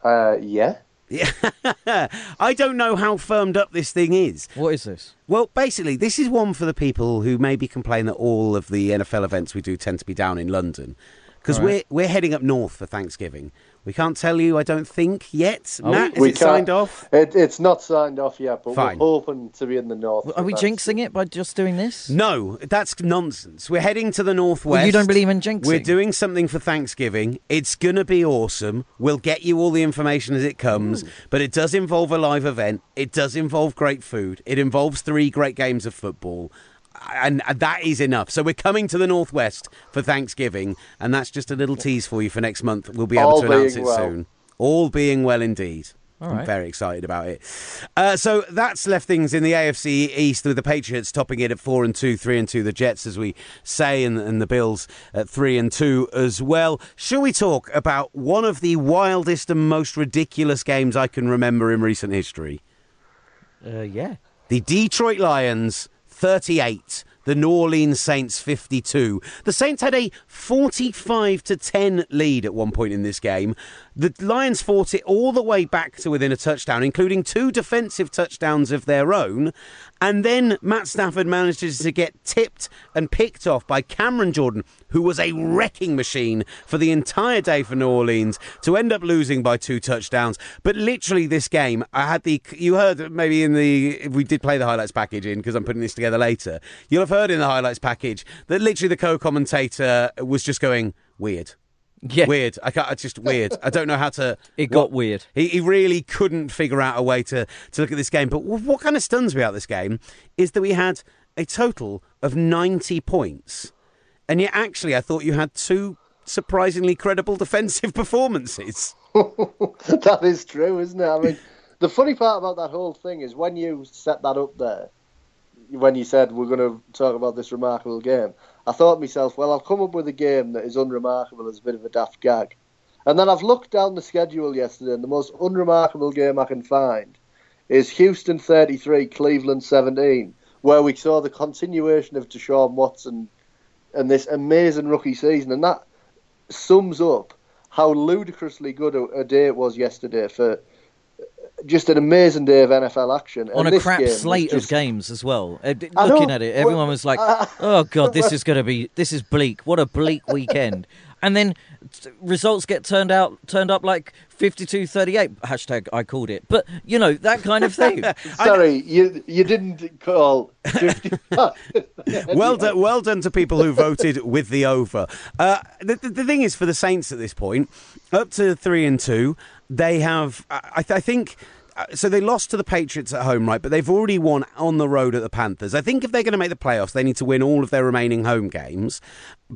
Uh, yeah. Yeah, I don't know how firmed up this thing is. What is this? Well, basically, this is one for the people who maybe complain that all of the NFL events we do tend to be down in London, because right. we're we're heading up north for Thanksgiving. We can't tell you, I don't think, yet. Oh, Matt, is it signed off? It, it's not signed off yet, but Fine. we're hoping to be in the north. Are we jinxing it by just doing this? No, that's nonsense. We're heading to the northwest. Well, you don't believe in jinxing? We're doing something for Thanksgiving. It's going to be awesome. We'll get you all the information as it comes, Ooh. but it does involve a live event. It does involve great food. It involves three great games of football and that is enough. So we're coming to the northwest for Thanksgiving, and that's just a little tease for you for next month. We'll be able All to announce it well. soon. All being well indeed. I'm very excited about it. Uh, so that's left things in the AFC East with the Patriots topping it at four and two, three and two. The Jets, as we say, and, and the Bills at three and two as well. Shall we talk about one of the wildest and most ridiculous games I can remember in recent history? Uh, yeah. The Detroit Lions 38 the New Orleans Saints 52. The Saints had a 45 to 10 lead at one point in this game. The Lions fought it all the way back to within a touchdown, including two defensive touchdowns of their own. And then Matt Stafford manages to get tipped and picked off by Cameron Jordan, who was a wrecking machine for the entire day for New Orleans, to end up losing by two touchdowns. But literally, this game, I had the. You heard maybe in the. We did play the highlights package in because I'm putting this together later. You'll have heard in the highlights package that literally the co commentator was just going, weird Yeah. Weird. I can't, it's just weird. I don't know how to. It got what- weird. He, he really couldn't figure out a way to, to look at this game. But wh- what kind of stuns me about this game is that we had a total of 90 points. And yet, actually, I thought you had two surprisingly credible defensive performances. that is true, isn't it? I mean, the funny part about that whole thing is when you set that up there, when you said we're going to talk about this remarkable game, I thought to myself, well, I'll come up with a game that is unremarkable as a bit of a daft gag. And then I've looked down the schedule yesterday, and the most unremarkable game I can find is Houston 33, Cleveland 17, where we saw the continuation of Deshaun Watson and this amazing rookie season. And that sums up how ludicrously good a, a day it was yesterday for just an amazing day of NFL action. on And a this crap game slate just- of games as well. Uh, looking at it, everyone was like, "Oh god, this is going to be this is bleak. What a bleak weekend." and then results get turned out turned up like 52-38 hashtag I called it. But you know that kind of thing. Sorry, you you didn't call. 55. well done, well done to people who voted with the over. Uh, the, the, the thing is, for the Saints at this point, up to three and two, they have. I, th- I think. uh, So they lost to the Patriots at home, right? But they've already won on the road at the Panthers. I think if they're going to make the playoffs, they need to win all of their remaining home games.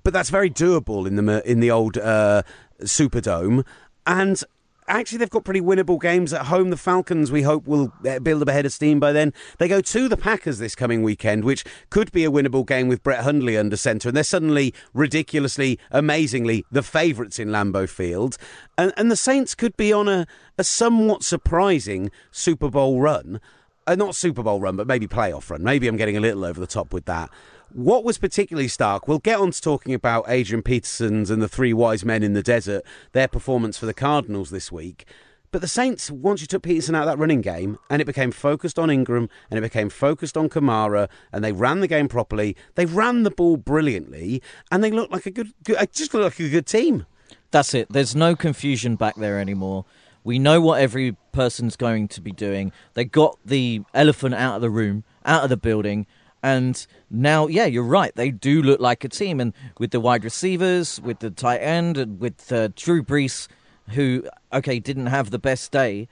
But that's very doable in the in the old uh, Superdome. And actually they've got pretty winnable games at home. The Falcons, we hope, will uh, build up a head of steam by then. They go to the Packers this coming weekend, which could be a winnable game with Brett Hundley under centre, and they're suddenly ridiculously, amazingly the favourites in Lambeau Field. And, and the Saints could be on a, a somewhat surprising Super Bowl run. Uh, not Super Bowl run, but maybe playoff run. Maybe I'm getting a little over the top with that. What was particularly stark, we'll get on to talking about Adrian Peterson's and the three wise men in the desert, their performance for the Cardinals this week. But the Saints, once you took Peterson out of that running game, and it became focused on Ingram, and it became focused on Kamara, and they ran the game properly, they ran the ball brilliantly, and they looked like a good, good just looked like a good team. That's it. There's no confusion back there anymore. We know what every person's going to be doing. They got the elephant out of the room, out of the building, and now, yeah, you're right. They do look like a team, and with the wide receivers, with the tight end, and with uh, Drew Brees, who okay didn't have the best day,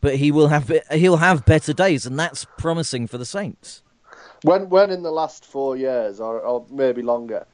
but he will have he'll have better days, and that's promising for the Saints. When when in the last four years, or, or maybe longer,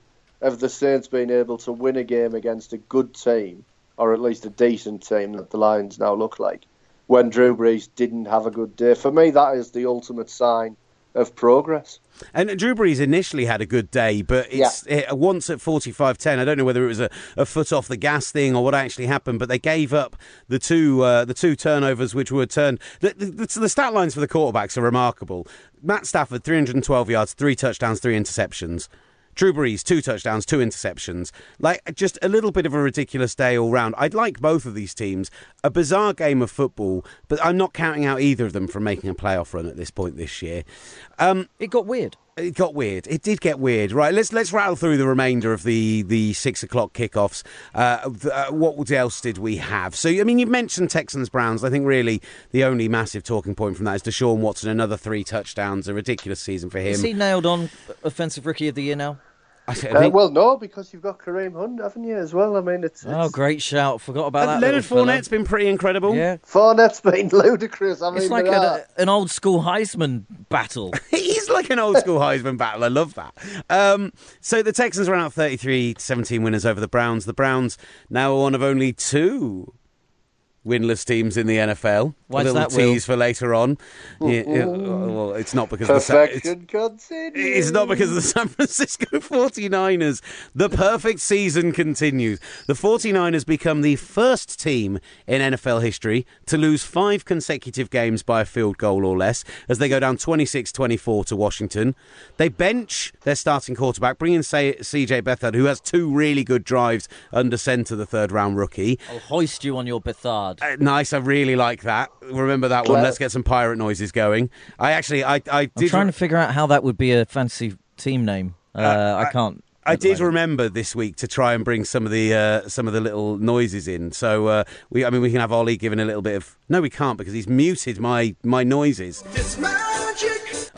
have the Saints been able to win a game against a good team, or at least a decent team that the Lions now look like, when Drew Brees didn't have a good day? For me, that is the ultimate sign of progress. And Drew Brees initially had a good day, but it's it, once at 45-10, I don't know whether it was a, a foot off the gas thing or what actually happened, but they gave up the two uh, the two turnovers which were turned. The, the, the, the stat lines for the quarterbacks are remarkable. Matt Stafford, 312 yards, three touchdowns, three interceptions. Drew Brees, two touchdowns, two interceptions. Like, just a little bit of a ridiculous day all round. I'd like both of these teams. A bizarre game of football, but I'm not counting out either of them from making a playoff run at this point this year. Um, It got weird. it got weird. It did get weird. Right, let's let's rattle through the remainder of the the six o'clock kickoffs. Uh, uh, what else did we have? So, I mean, you've mentioned Texans Browns. I think really the only massive talking point from that is Deshaun Watson, another three touchdowns, a ridiculous season for him. Is he nailed on offensive rookie of the year now? I th- I Uh, think- well, no, because you've got Kareem Hunt, haven't you, as well? I mean, it's, it's Oh, great shout! Forgot about Uh, that. Leonard little fella. Fournette's been pretty incredible. Yeah, Fournette's been ludicrous. I mean, it's like there a, an old school Heisman battle. He's like an old school Heisman battle. I love that. Um, so the Texans ran out 33 17 winners over the Browns. The Browns now are one of only two winless teams in the NFL. Why's a little that, Will? for later on. Yeah, yeah, well, it's not because of the Sa- it's, perfection continues. it's not because of the San Francisco 49ers. The perfect season continues. The 49ers become the first team in NFL history to lose five consecutive games by a field goal or less as they go down 26 24 to Washington. They bench their starting quarterback, bring in CJ Beathard, who has two really good drives under centre, the third round rookie. I'll hoist you on your Bethard. Uh, nice, I really like that. Remember that one. Let's get some pirate noises going. I actually, I, I I'm did. trying to figure out how that would be a fancy team name. Uh, I can't. I did remember this week to try and bring some of the uh, some of the little noises in. So uh, we, I mean, we can have Ollie giving a little bit of. No, we can't because he's muted my my noises.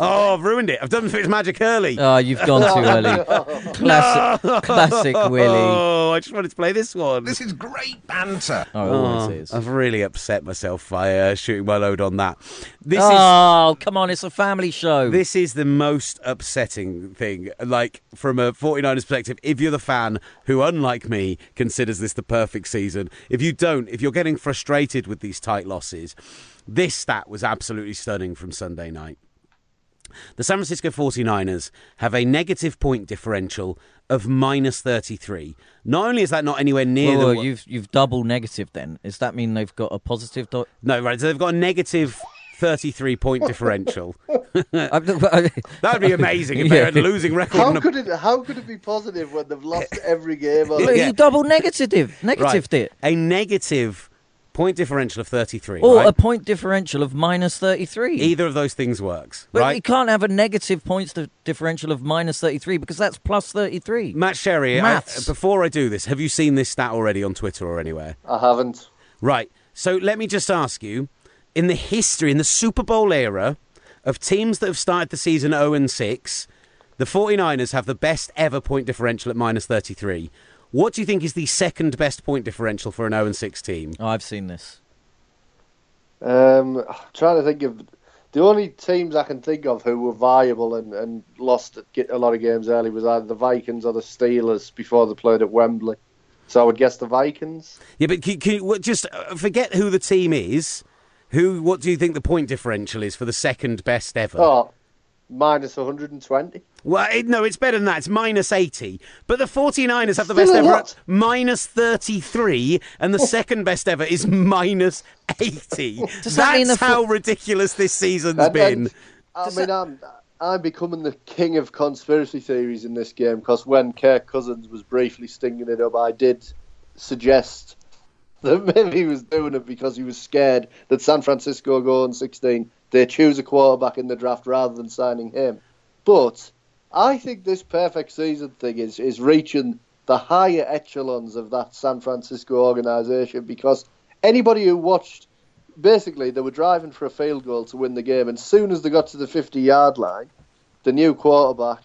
Oh, I've ruined it. I've done Fitzmagic early. Oh, you've gone too early. Classic, classic Willie. Oh, I just wanted to play this one. This is great banter. Oh, it Oh, always is. I've really upset myself by uh, shooting my load on that. This is Oh, come on, it's a family show. This is the most upsetting thing. Like, from a 49ers perspective, if you're the fan who, unlike me, considers this the perfect season, if you don't, if you're getting frustrated with these tight losses, this stat was absolutely stunning from Sunday night. The San Francisco 49ers have a negative point differential of minus 33. Not only is that not anywhere near Whoa, whoa, the. you've you've double negative then. Does that mean they've got a positive? Do- No, right. So they've got a negative 33 point differential. That would be amazing if they had a losing record. How a- could it? How could it be positive when they've lost every game? On Yeah. you double negative, negatived it. a negative point differential of 33. Or right? a point differential of minus 33. Either of those things works, but right? you can't have a negative points differential of minus 33 because that's plus 33. Matt Sherry, I- Maths. Uh, before I do this, have you seen this stat already on Twitter or anywhere? I haven't. Right. So let me just ask you in the history, in the Super Bowl era of teams that have started the season 0 and 6, the 49ers have the best ever point differential at minus 33. What do you think is the second best point differential for an 0 and 6 team? Oh, I've seen this. Um, I'm trying to think of the only teams I can think of who were viable and, and lost get a lot of games early was either the Vikings or the Steelers before they played at Wembley. So I would guess the Vikings. Yeah, but can, can you, just uh, forget who the team is. Who? What do you think the point differential is for the second best ever? Oh, minus 120. Well, it, no, it's better than that. It's minus 80. But the 49ers have the best a ever lot. at minus 33, and the oh. second best ever is minus 80. Does That's that mean the how ridiculous this season's And- been. and, I Does mean, I'm I'm becoming the king of conspiracy theories in this game because when Kirk Cousins was briefly stinging it up, I did suggest that maybe he was doing it because he was scared that San Francisco go on 16. They choose a quarterback in the draft rather than signing him. But I think this perfect season thing is is reaching the higher echelons of that San Francisco organization because anybody who watched basically they were driving for a field goal to win the game, and soon as they got to the 50 yard line, the new quarterback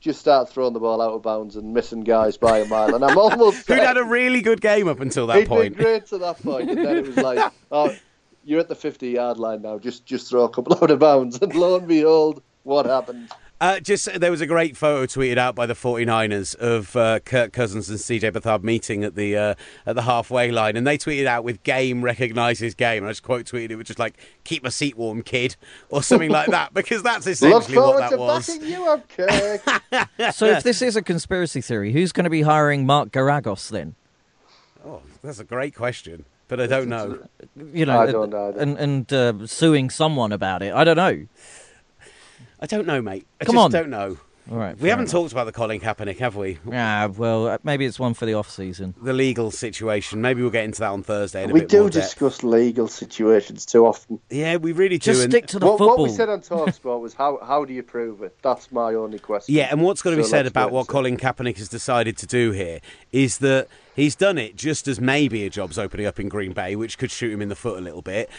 just started throwing the ball out of bounds and missing guys by a mile. And I'm almost Who'd had a really good game up until that He'd point. been great to that point, and then it was like, oh, you're at the 50 yard line now. Just just throw a couple out of bounds, and lo and behold, what happened? Uh, just there was a great photo tweeted out by the 49ers of uh, Kirk Cousins and CJ Beathard meeting at the uh, at the halfway line, and they tweeted out with "Game recognizes game." And I just quote tweeted it was just like "Keep my seat warm, kid" or something like that, because that's Look essentially what forward that to was. backing you up, Kirk. So if this is a conspiracy theory, who's going to be hiring Mark Geragos then? Oh, that's a great question, but I don't know. You know, I don't know and and uh, suing someone about it. I don't know. I don't know, mate. I Come just on. don't know. All right, We haven't enough. talked about the Colin Kaepernick, have we? Yeah, well, uh, maybe it's one for the off season. The legal situation. Maybe we'll get into that on Thursday. In a we bit do more depth. discuss legal situations too often. Yeah, we really do. Just and- stick to the What, football. what we said on Talksport was how how do you prove it? That's my only question. Yeah, and what's got to be said about what. Colin Kaepernick has decided to do here is that he's done it just as maybe a job's opening up in Green Bay, which could shoot him in the foot a little bit.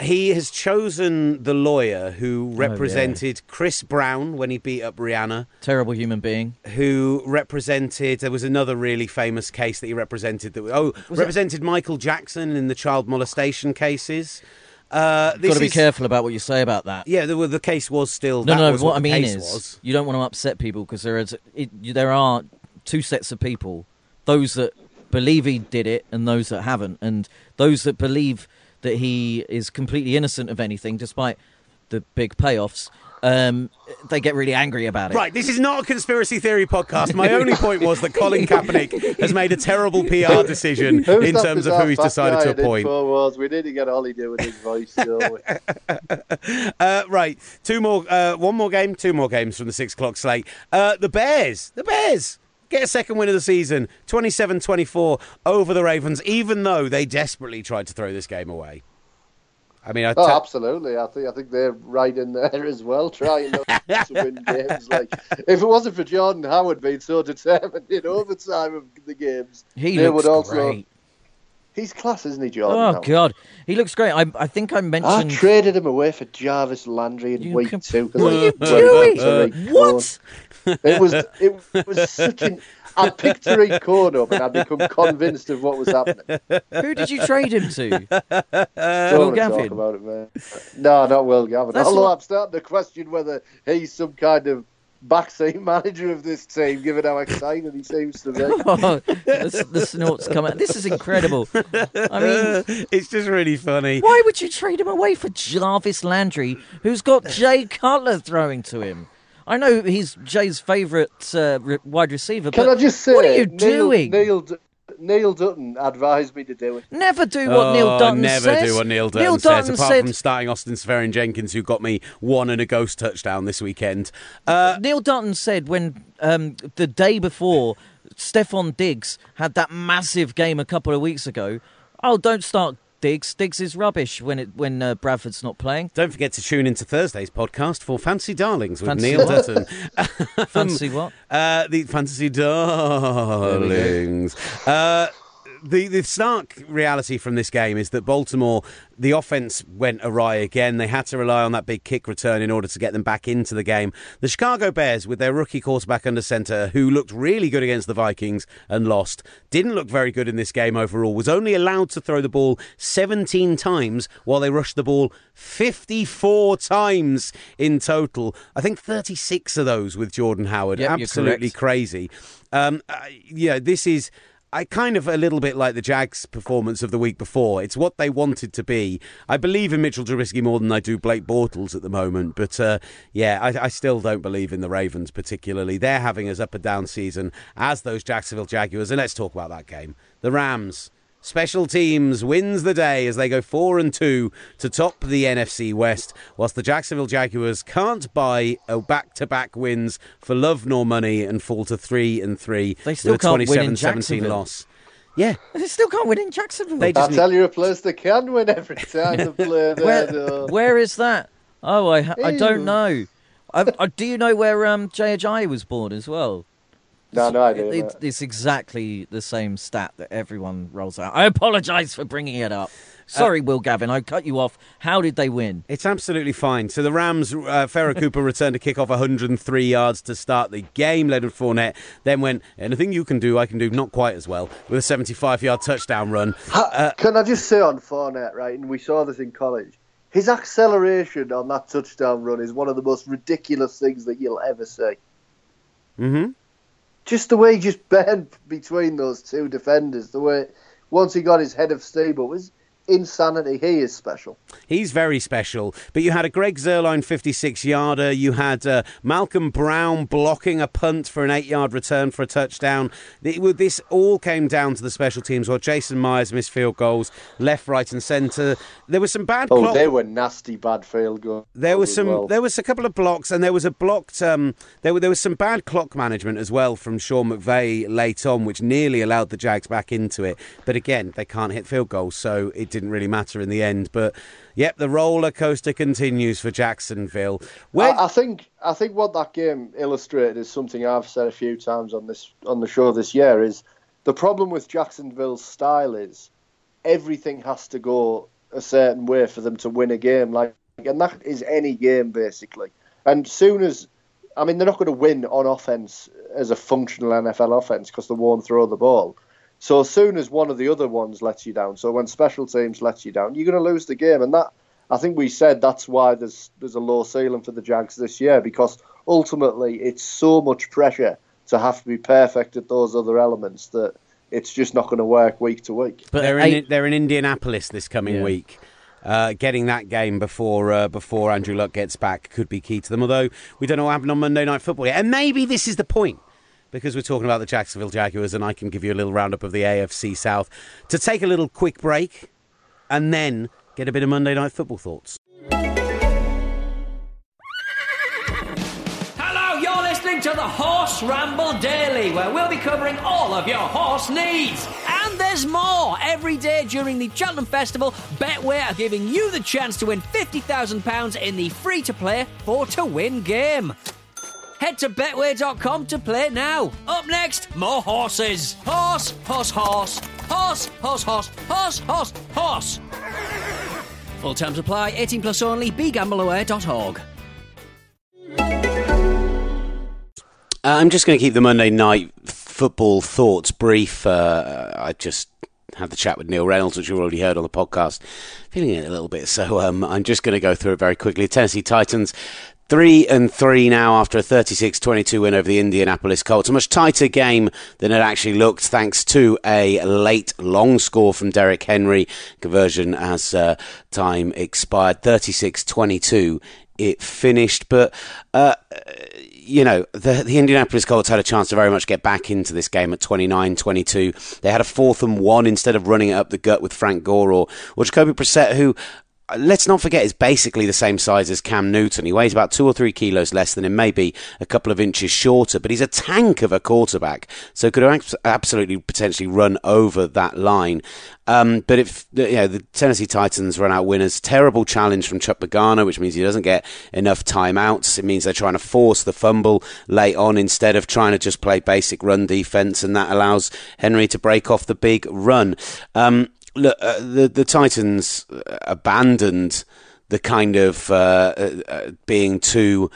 He has chosen the lawyer who represented Chris Brown when he beat up Rihanna, Terrible human being. who represented. There was another really famous case that he represented. That oh, represented Michael Jackson in the child molestation cases. Uh, this Got to be is- careful about what you say about that. Yeah, the, the case was still. No, that no. was What, I mean is, was. you don't want to upset people because there is it, there are two sets of people: those that believe he did it and those that haven't, and those that believe that he is completely innocent of anything, despite the big payoffs. Um, they get really angry about it. Right, this is not a conspiracy theory podcast. My only point was that Colin Kaepernick has made a terrible PR decision in terms of who he's decided guy to in appoint. Infowars? We need to get Ollie doing his voice. Uh, right, two more, uh, one more game, two more games from the six o'clock slate. Uh, the Bears, the Bears get a second win of the season, 27-24 over the Ravens, even though they desperately tried to throw this game away. I mean, I Oh, absolutely. I think I think they're right in there as well, trying to win games. Like if it wasn't for Jordan Howard being so determined in overtime of the games, He they would also great. He's class, isn't he, Jordan? Oh Howard? God, he looks great. I, I think I mentioned. I traded him away for Jarvis Landry in You week can- two. What are you doing? Tariq What? It was it was such an. I picked Tarik Cohen up and I become convinced of what was happening. Who did you trade him to? Don't Will wanna talk Gavin. about it, man. No, not Will Gavin. That's Although what- I'm starting to question whether he's some kind of backseat manager of this team, given how excited he seems to be. Oh, the, the snorts come out. This is incredible. I mean, it's just really funny. why would you trade him away for Jarvis Landry, who's got Jay Cutler throwing to him? I know he's Jay's favourite uh, wide receiver, Can but I just say, what are you Neil, doing? Neil, D- Neil Dutton advised me to do it. Never do what Neil Oh, Dutton never says. do what Neil Dutton, Neil says, Dutton apart said, from starting Austin Seferian-Jenkins, who got me one and a ghost touchdown this weekend. Uh, Neil Dutton said when um, the day before Stefon Diggs had that massive game a couple of weeks ago. Oh, don't start Diggs. Diggs is rubbish when it when uh, Bradford's not playing. don't forget to tune into Thursday's podcast for Fancy Darlings with Fancy Neil what? Dutton. Fancy what? Uh, the Fantasy Darlings. Uh, the, the stark reality from this game is that Baltimore, the offense went awry again. They had to rely on that big kick return in order to get them back into the game. The Chicago Bears, with their rookie quarterback under center, who looked really good against the Vikings and lost, didn't look very good in this game overall, was only allowed to throw the ball 17 times while they rushed the ball 54 times in total. I think 36 of those with Jordan Howard. Yep, Absolutely crazy. Um, uh, yeah, this is. I kind of a little bit like the Jags' performance of the week before. It's what they wanted to be. I believe in Mitchell Trubisky more than I do Blake Bortles at the moment, but uh, yeah, I, I still don't believe in the Ravens particularly. They're having as up and down season as those Jacksonville Jaguars. And let's talk about that game. The Rams. Special teams wins the day as they go four and two to top the NFC West, whilst the Jacksonville Jaguars can't buy a back-to-back wins for love nor money and fall to three and three They still with a can't win in 27-17 loss. Yeah, They still can't win in Jacksonville. They I'll just tell you a place they can win every time they play there. where, where is that? Oh, I I don't know. I, I, do you know where um, Jay Ajayi was born as well? No, no idea. It- it's exactly the same stat that everyone rolls out. I apologise for bringing it up. Sorry, Will Gavin, I cut you off. How did they win? It's absolutely fine. So the Rams, uh, Pharoh Cooper returned a kickoff 103 yards to start the game. Leonard Fournette then went, anything you can do, I can do not quite as well, with a 75 yard touchdown run. Ha- can I just say on Fournette, right? And we saw this in college. His acceleration on that touchdown run is one of the most ridiculous things that you'll ever see. hmm Just the way he just bent between those two defenders, the way once he got his head of up was insanity. He is special. He's very special. But you had a Greg Zuerlein 56 yarder. You had uh, Malcolm Brown blocking a punt for an eight yard return for a touchdown. It, well, this all came down to the special teams while Jason Myers missed field goals left, right, and centre. There was some bad Oh, clock. they were nasty bad field goals. There was some. well. There was a couple of blocks, and there was a blocked. Um, there were there was some bad clock management as well from Sean McVay late on, which nearly allowed the Jags back into it. But again, they can't hit field goals, so it didn't really matter in the end. But yep, the roller coaster continues for Jacksonville. Where, I, I think I think what that game illustrated is something I've said a few times on this on the show this year is the problem with Jacksonville's style is everything has to go a certain way for them to win a game like and that is any game basically. And soon as I mean they're not going to win on offense as a functional NFL offense because they won't throw the ball. So as soon as one of the other ones lets you down, so when special teams lets you down, you're going to lose the game, and that I think we said that's why there's there's a low ceiling for the Jags this year because ultimately it's so much pressure to have to be perfect at those other elements that it's just not going to work week to week. But they're eight- in they're in Indianapolis this coming Yeah. week. Uh, getting that game before uh, before Andrew Luck gets back could be key to them. Although we don't know what happened on Monday Night Football yet, and maybe this is the point because we're talking about the Jacksonville Jaguars, and I can give you a little roundup of the AFC South to take a little quick break, and then get a bit of Monday Night Football thoughts. Hello, you're listening to the Horse Ramble Daily, where we'll be covering all of your horse needs. And there's more. Every day during the Cheltenham Festival, Betway are giving you the chance to win £50,000 in the free to play 4 to win game. Head to betway.com to play now. Up next, more horses. Horse, horse, horse, horse, Horse, horse, horse, horse, horse. Full terms apply, 18 plus only, begambleaware.org. Uh, I'm just going to keep the Monday night football thoughts brief. Uh, I just had the chat with Neil Reynolds, which you already heard on the podcast. Feeling it a little bit, so um, I'm just going to go through it very quickly. Tennessee Titans. Three and three now after a 36-22 win over the Indianapolis Colts. A much tighter game than it actually looked, thanks to a late long score from Derrick Henry. Conversion as uh, time expired. 36-22 it finished, but uh, you know, the, the Indianapolis Colts had a chance to very much get back into this game at 29 22. They had a fourth and one instead of running it up the gut with Frank Gore or, or Jacoby Brissett, who let's not forget is basically the same size as Cam Newton. He weighs about two or three kilos less than him, maybe a couple of inches shorter, but he's a tank of a quarterback, so could absolutely potentially run over that line. Um, but if you know, the Tennessee Titans run out winners, terrible challenge from Chuck Pagano, which means he doesn't get enough timeouts. It means they're trying to force the fumble late on instead of trying to just play basic run defense, and that allows Henry to break off the big run. Um, look, uh, the the Titans abandoned the kind of uh, uh, uh being too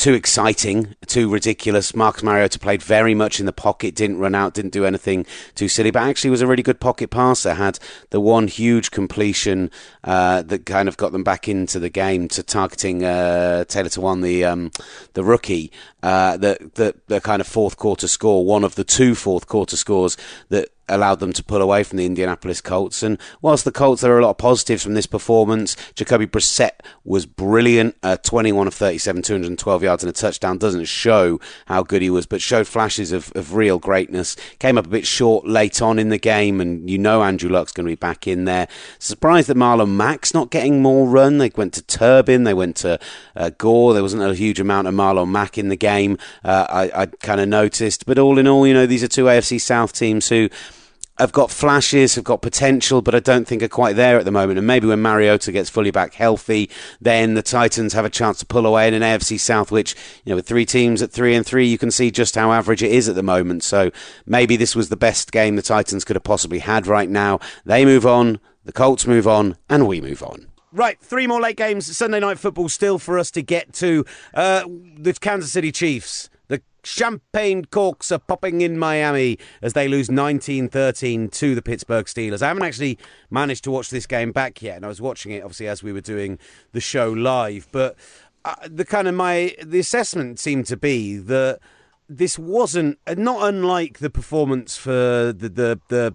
too exciting, too ridiculous. Marcus Mariota played very much in the pocket, didn't run out, didn't do anything too silly, but actually was a really good pocket passer. Had the one huge completion uh, that kind of got them back into the game to targeting uh, Taylor Lewan, the um, the rookie. Uh, the, the the kind of fourth quarter score, one of the two fourth quarter scores that allowed them to pull away from the Indianapolis Colts. And whilst the Colts, there are a lot of positives from this performance. Jacoby Brissett was brilliant, uh, 21 of 37, 212 yards and a touchdown. Doesn't show how good he was, but showed flashes of, of real greatness. Came up a bit short late on in the game, and you know Andrew Luck's going to be back in there. Surprised that Marlon Mack's not getting more run. They went to Turbin, they went to uh, Gore. There wasn't a huge amount of Marlon Mack in the game. Uh, I, I kind of noticed, but all in all, you know, these are two AFC South teams who have got flashes, have got potential, but I don't think are quite there at the moment. And maybe when Mariota gets fully back healthy, then the Titans have a chance to pull away in an AFC South, which, you know, with three teams at three and three, you can see just how average it is at the moment. So maybe this was the best game the Titans could have possibly had right now. They move on, the Colts move on, and we move on. Right, three more late games. Sunday night football still for us to get to. Uh, the Kansas City Chiefs The Champagne corks are popping in Miami as they lose 19 13 to the Pittsburgh Steelers. I haven't actually managed to watch this game back yet, and I was watching it obviously as we were doing the show live. But uh, the kind of my the assessment seemed to be that this wasn't not unlike the performance for the the the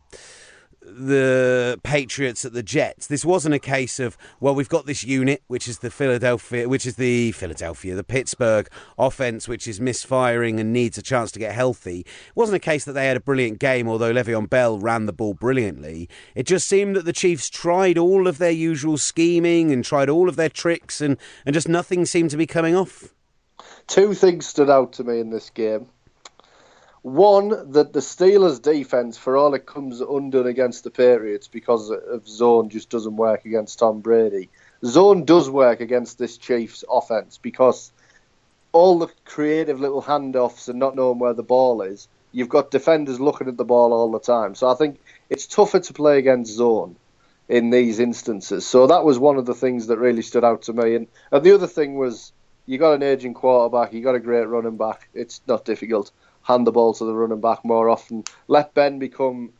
the Patriots at the Jets. This wasn't a case of well, we've got this unit, which is the Philadelphia, which is the Philadelphia, the Pittsburgh offense, which is misfiring and needs a chance to get healthy. It wasn't a case that they had a brilliant game, although Le'Veon Bell ran the ball brilliantly. It just seemed that the Chiefs tried all of their usual scheming and tried all of their tricks, and and just nothing seemed to be coming off. Two things stood out to me in this game. One, that the Steelers' defense, for all it comes undone against the Patriots because of zone, just doesn't work against Tom Brady. Zone does work against this Chiefs' offense because all the creative little handoffs and not knowing where the ball is, you've got defenders looking at the ball all the time. So I think it's tougher to play against zone in these instances. So that was one of the things that really stood out to me. And, and the other thing was you got an aging quarterback, you got a great running back. It's not difficult hand the ball to the running back more often. Let Ben become,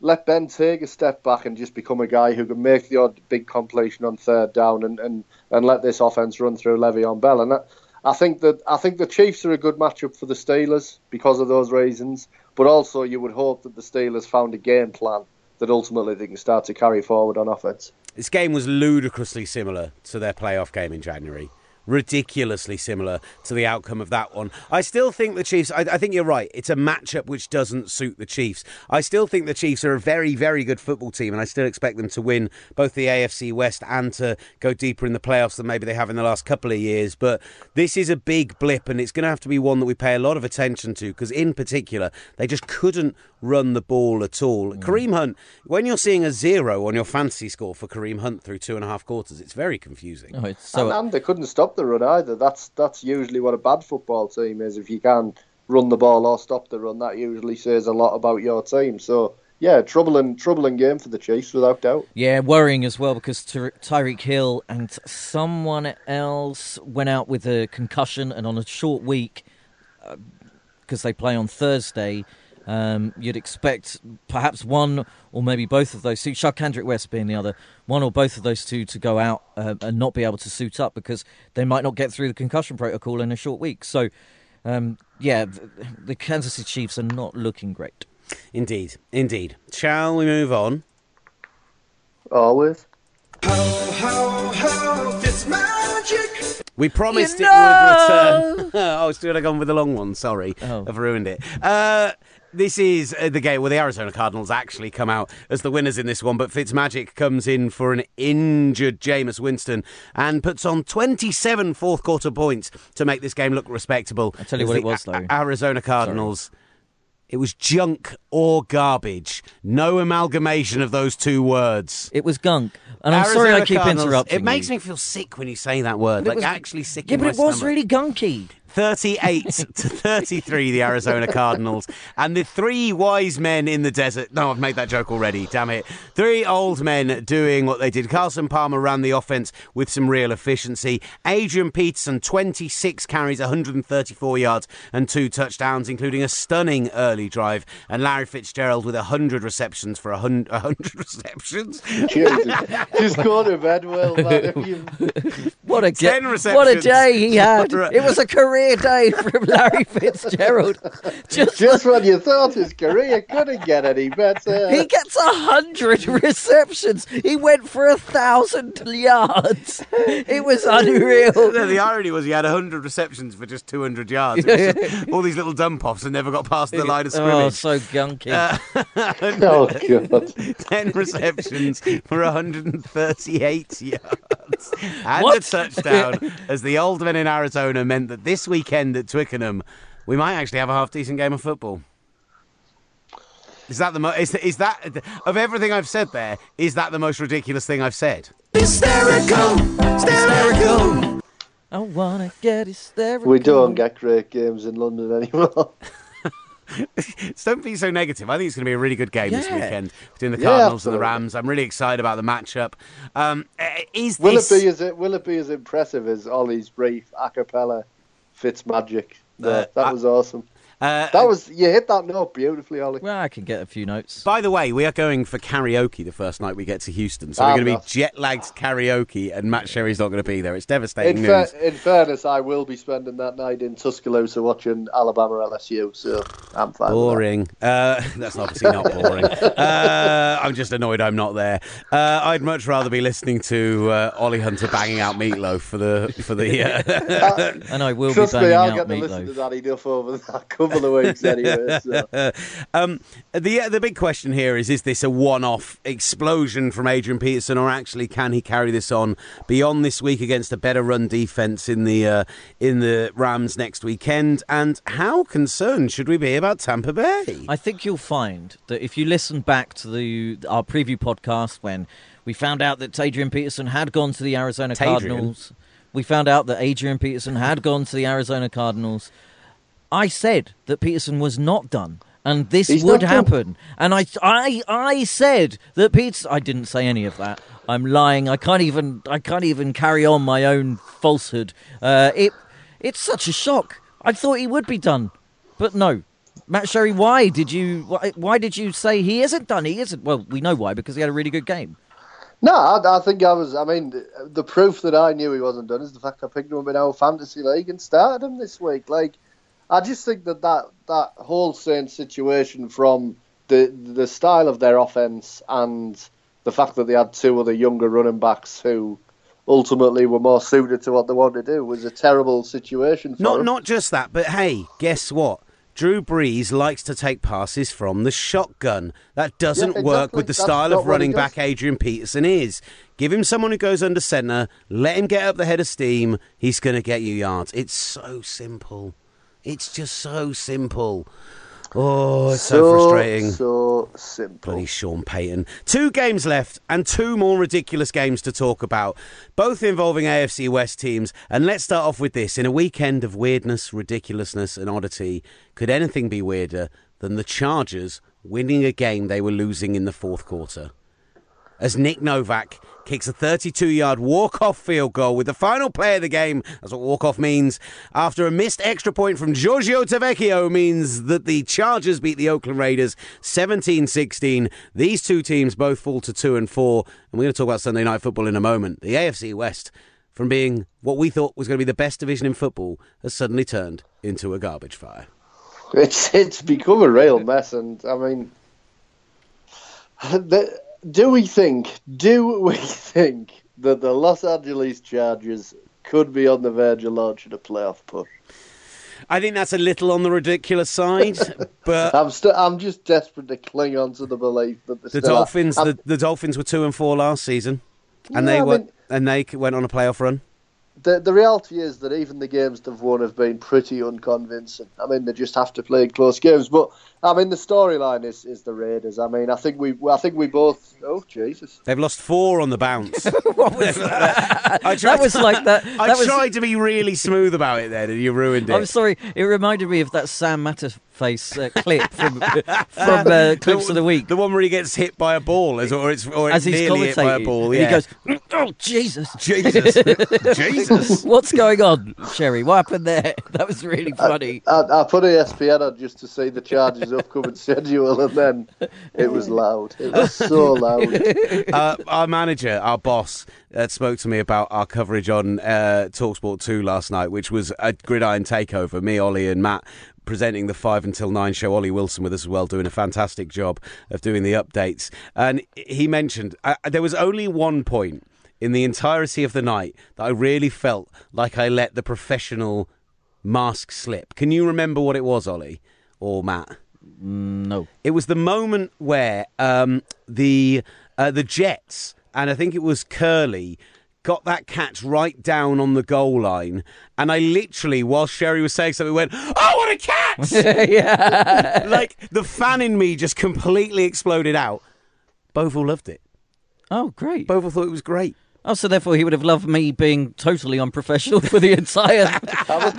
let Ben take a step back and just become a guy who can make the odd big completion on third down and, and, and let this offense run through Le'Veon Bell. And I think that I think the Chiefs are a good matchup for the Steelers because of those reasons. But also, you would hope that the Steelers found a game plan that ultimately they can start to carry forward on offense. This game was ludicrously similar to their playoff game in January ridiculously similar to the outcome of that one. I still think the Chiefs, I, I, think you're right. It's a matchup which doesn't suit the Chiefs. I still think the Chiefs are a very, very good football team, and I still expect them to win both the AFC West and to go deeper in the playoffs than maybe they have in the last couple of years. But this is a big blip, and it's going to have to be one that we pay a lot of attention to because, in particular, they just couldn't run the ball at all. Mm. Kareem Hunt, when you're seeing a zero on your fantasy score for Kareem Hunt through two and a half quarters, it's very confusing. Oh, it's so... and, and they couldn't stop the run either. That's that's usually what a bad football team is. If you can run the ball or stop the run, that usually says a lot about your team. So yeah, troubling troubling game for the Chiefs without doubt. Yeah, worrying as well because Ty- Tyreek Hill and someone else went out with a concussion, and on a short week, because uh, they play on Thursday, um, you'd expect perhaps one or maybe both of those two, Charcandrick West being the other, one or both of those two to go out uh, and not be able to suit up because they might not get through the concussion protocol in a short week. So, um, yeah, the Kansas City Chiefs are not looking great. Indeed, indeed. Shall we move on? Always. Ho, ho, ho, it's magic. We promised You it would return. oh, I was doing a gone with the long one. Sorry, Oh. I've ruined it. Uh, this is uh, the game where the Arizona Cardinals actually come out as the winners in this one, but Fitzmagic comes in for an injured Jameis Winston and puts on 27 fourth quarter points to make this game look respectable. I'll tell you what it was, though. Arizona Cardinals. It was junk or garbage. No amalgamation of those two words. It was gunk, and I'm sorry I keep Cardinals- interrupting. It makes you. me feel sick when you say that word. It Like was- actually sick. Yeah, but it was stomach. really gunky. 38 to 33, the Arizona Cardinals. And the three wise men in the desert. No, I've made that joke already, damn it. Three old men doing what they did. Carson Palmer ran the offense with some real efficiency. Adrian Peterson, 26 carries, 134 yards, and two touchdowns, including a stunning early drive. And Larry Fitzgerald with 100 receptions for 100, 100 receptions. Jesus. Just go to bed, Will. Man. What a Ten ge- what a day he had! It was a career day from Larry Fitzgerald. Just, Just when you thought his career couldn't get any better. he gets a hundred receptions. He went for a thousand yards. It was unreal. No, the irony was he had 100 receptions for just 200 yards. Just all these little dump offs and never got past the line of scrimmage. Oh, scrimmage. so gunky. Uh, oh, God. 10 receptions for 138 yards. And What? a touchdown as the old men in Arizona meant that this weekend at Twickenham, we might actually have a half decent game of football. Is that the mo- is, is that of everything I've said there? Is that the most ridiculous thing I've said? Hysterical, hysterical. I wanna get hysterical. We don't get great games in London anymore. Don't be so negative. I think it's going to be a really good game this weekend between the Yeah, Cardinals and the. Rams. I'm really excited about the matchup. Um, uh, is Will this it be as will it be as impressive as Ollie's brief a cappella Fitz magic? Uh, that I- was awesome. Uh, That was you hit that note beautifully, Ollie. Well, I can get a few notes. By the way, we are going for karaoke the first night we get to Houston. So we're going to be jet lagged karaoke, and Matt Sherry's not going to be there. It's devastating In, news. fa- in fairness, I will be spending that night in Tuscaloosa watching Alabama LSU, so I'm fine. with Boring. Uh, that's obviously not boring. Uh, I'm just annoyed I'm not there. Uh, I'd much rather be listening to uh, Ollie Hunter banging out meatloaf for the for the. Uh, And I will that. Trust be me, banging I'll out get to listen to meatloaf. that enough over that couple of weeks anyway. So. um, the the big question here is: Is this a one-off explosion from Adrian Peterson, or actually can he carry this on beyond this week against a better run defense in the uh, in the Rams next weekend? And how concerned should we be about Tampa Bay? I think you'll find that if you listen back to the our preview podcast when we found out that Adrian Peterson had gone to the Arizona Tadrian? Cardinals, we found out that Adrian Peterson had gone to the Arizona Cardinals. I said that Peterson was not done. And this He's would done. happen, and I, I, I said that Peterson. I didn't say any of that. I'm lying. I can't even. I can't even carry on my own falsehood. Uh, it, it's such a shock. I thought he would be done, but no. Matt Sherry, why did you why, why did you say he isn't done? He isn't. Well, we know why because he had a really good game. No, I, I think I was. I mean, the, the proof that I knew he wasn't done is the fact I picked him up in our fantasy league and started him this week. Like, I just think that that, that whole Saints situation from the the style of their offense and the fact that they had two other younger running backs who ultimately were more suited to what they wanted to do was a terrible situation for Not them. not just that, but hey, guess what? Drew Brees likes to take passes from the shotgun. That doesn't Yeah, work with the That's style of running back Adrian Peterson is. Give him someone who goes under center, let him get up the head of steam, he's going to get you yards. It's so simple. It's just so simple. Oh, it's so, frustrating. So simple. Bloody Sean Payton. Two games left and two more ridiculous games to talk about, both involving AFC West teams. And let's start off with this. In a weekend of weirdness, ridiculousness, and oddity, could anything be weirder than the Chargers winning a game they were losing in the fourth quarter. As Nick Novak kicks a 32 yard walk off field goal with the final play of the game. That's what walk off means. After a missed extra point from Giorgio Tavecchio means that the Chargers beat the Oakland Raiders 17 16. These two teams both fall to 2 and 4. And we're going to talk about Sunday Night Football in a moment. The AFC West, from being what we thought was going to be the best division in football, has suddenly turned into a garbage fire. It's it's become a real mess, and I mean, the, do we think? Do we think that the Los Angeles Chargers could be on the verge of launching a playoff push? I think that's a little on the ridiculous side, but I'm st- I'm just desperate to cling on to the belief that the Dolphins, the, the Dolphins were two and four last season, and Yeah, they I were, mean- and they went on a playoff run. the the reality is that even the games they've won have been pretty unconvincing. I mean, they just have to play close games. But I mean, the storyline is, is the Raiders. I mean, I think we I think we both. Oh Jesus! They've lost four on the bounce. what was that? I that was like that. I was, tried to be really smooth about it then, and you ruined it. I'm sorry. It reminded me of that Sam Matterface uh, clip from from uh, clips of the week. The one where he gets hit by a ball, as, or it's or as it's he's nearly hit by a ball. Yeah. he goes, "Oh Jesus, Jesus, Jesus. what's going on, Sherry? What happened there? That was really funny." I, I put ESPN on just to see the Chargers' upcoming schedule, and then it was loud. It was so loud. uh, our manager, our boss, uh, spoke to me about our coverage on uh, Talksport 2 last night, which was a gridiron takeover. Me, Ollie, and Matt presenting the 5 until 9 show. Ollie Wilson with us as well, doing a fantastic job of doing the updates. And he mentioned uh, there was only one point in the entirety of the night that I really felt like I let the professional mask slip. Can you remember what it was, Ollie or Matt? No. It was the moment where um, the uh, the Jets and I think it was Curly got that catch right down on the goal line, and I literally, while Sherry was saying something, went, "Oh, what a catch!" yeah. like the fan in me just completely exploded out. Boval loved it. Oh, great. Boval thought it was great. Oh, so therefore he would have loved me being totally unprofessional for the entire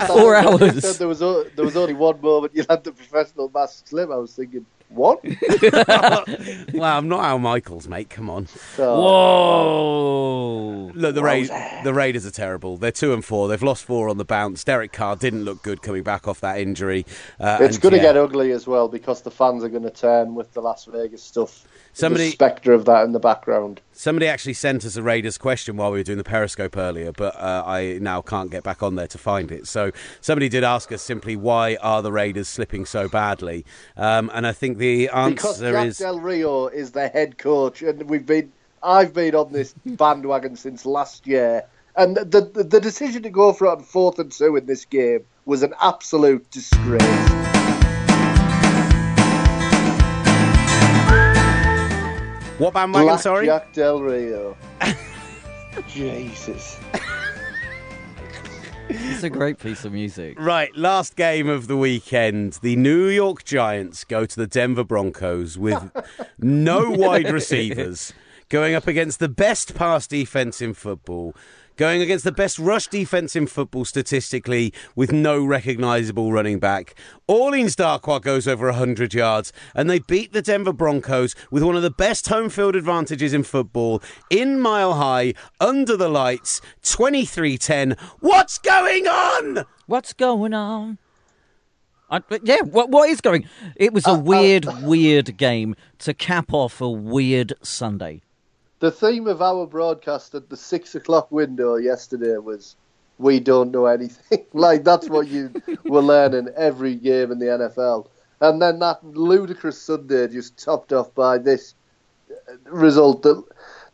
four hours. There was o- there was only one moment you had the professional mask slip. I was thinking, what? well, I'm not Al Michaels, mate. Come on. So, Whoa. Look, the, Ra- the Raiders are terrible. They're two and four. They've lost four on the bounce. Derek Carr didn't look good coming back off that injury. Uh, it's going to yeah. get ugly as well because the fans are going to turn with the Las Vegas stuff. Somebody- the spectre of that in the background. Somebody actually sent us a Raiders question while we were doing the Periscope earlier, but uh, I now can't get back on there to find it. So somebody did ask us simply, why are the Raiders slipping so badly? Um, and I think the Because Jack is Del Rio is the head coach, and we've been I've been on this bandwagon since last year. And the, the the decision to go for it on fourth and two in this game was an absolute disgrace. what bandwagon? Black sorry, Jack Del Rio. Jesus. It's a great piece of music. Right, last game of the weekend. The New York Giants go to the Denver Broncos with no wide receivers, going up against the best pass defense in football, going against the best rush defense in football statistically with no recognizable running back. Orleans Darkwa goes over 100 yards, and they beat the Denver Broncos with one of the best home field advantages in football in Mile High, under the lights, 23 10. What's going on? What's going on? I, but yeah, what what is going? It was a Uh, uh, weird, weird game to cap off a weird Sunday. The theme of our broadcast at the six o'clock window yesterday was "We don't know anything." like that's what you were learning every game in the NFL, and then that ludicrous Sunday just topped off by this result. That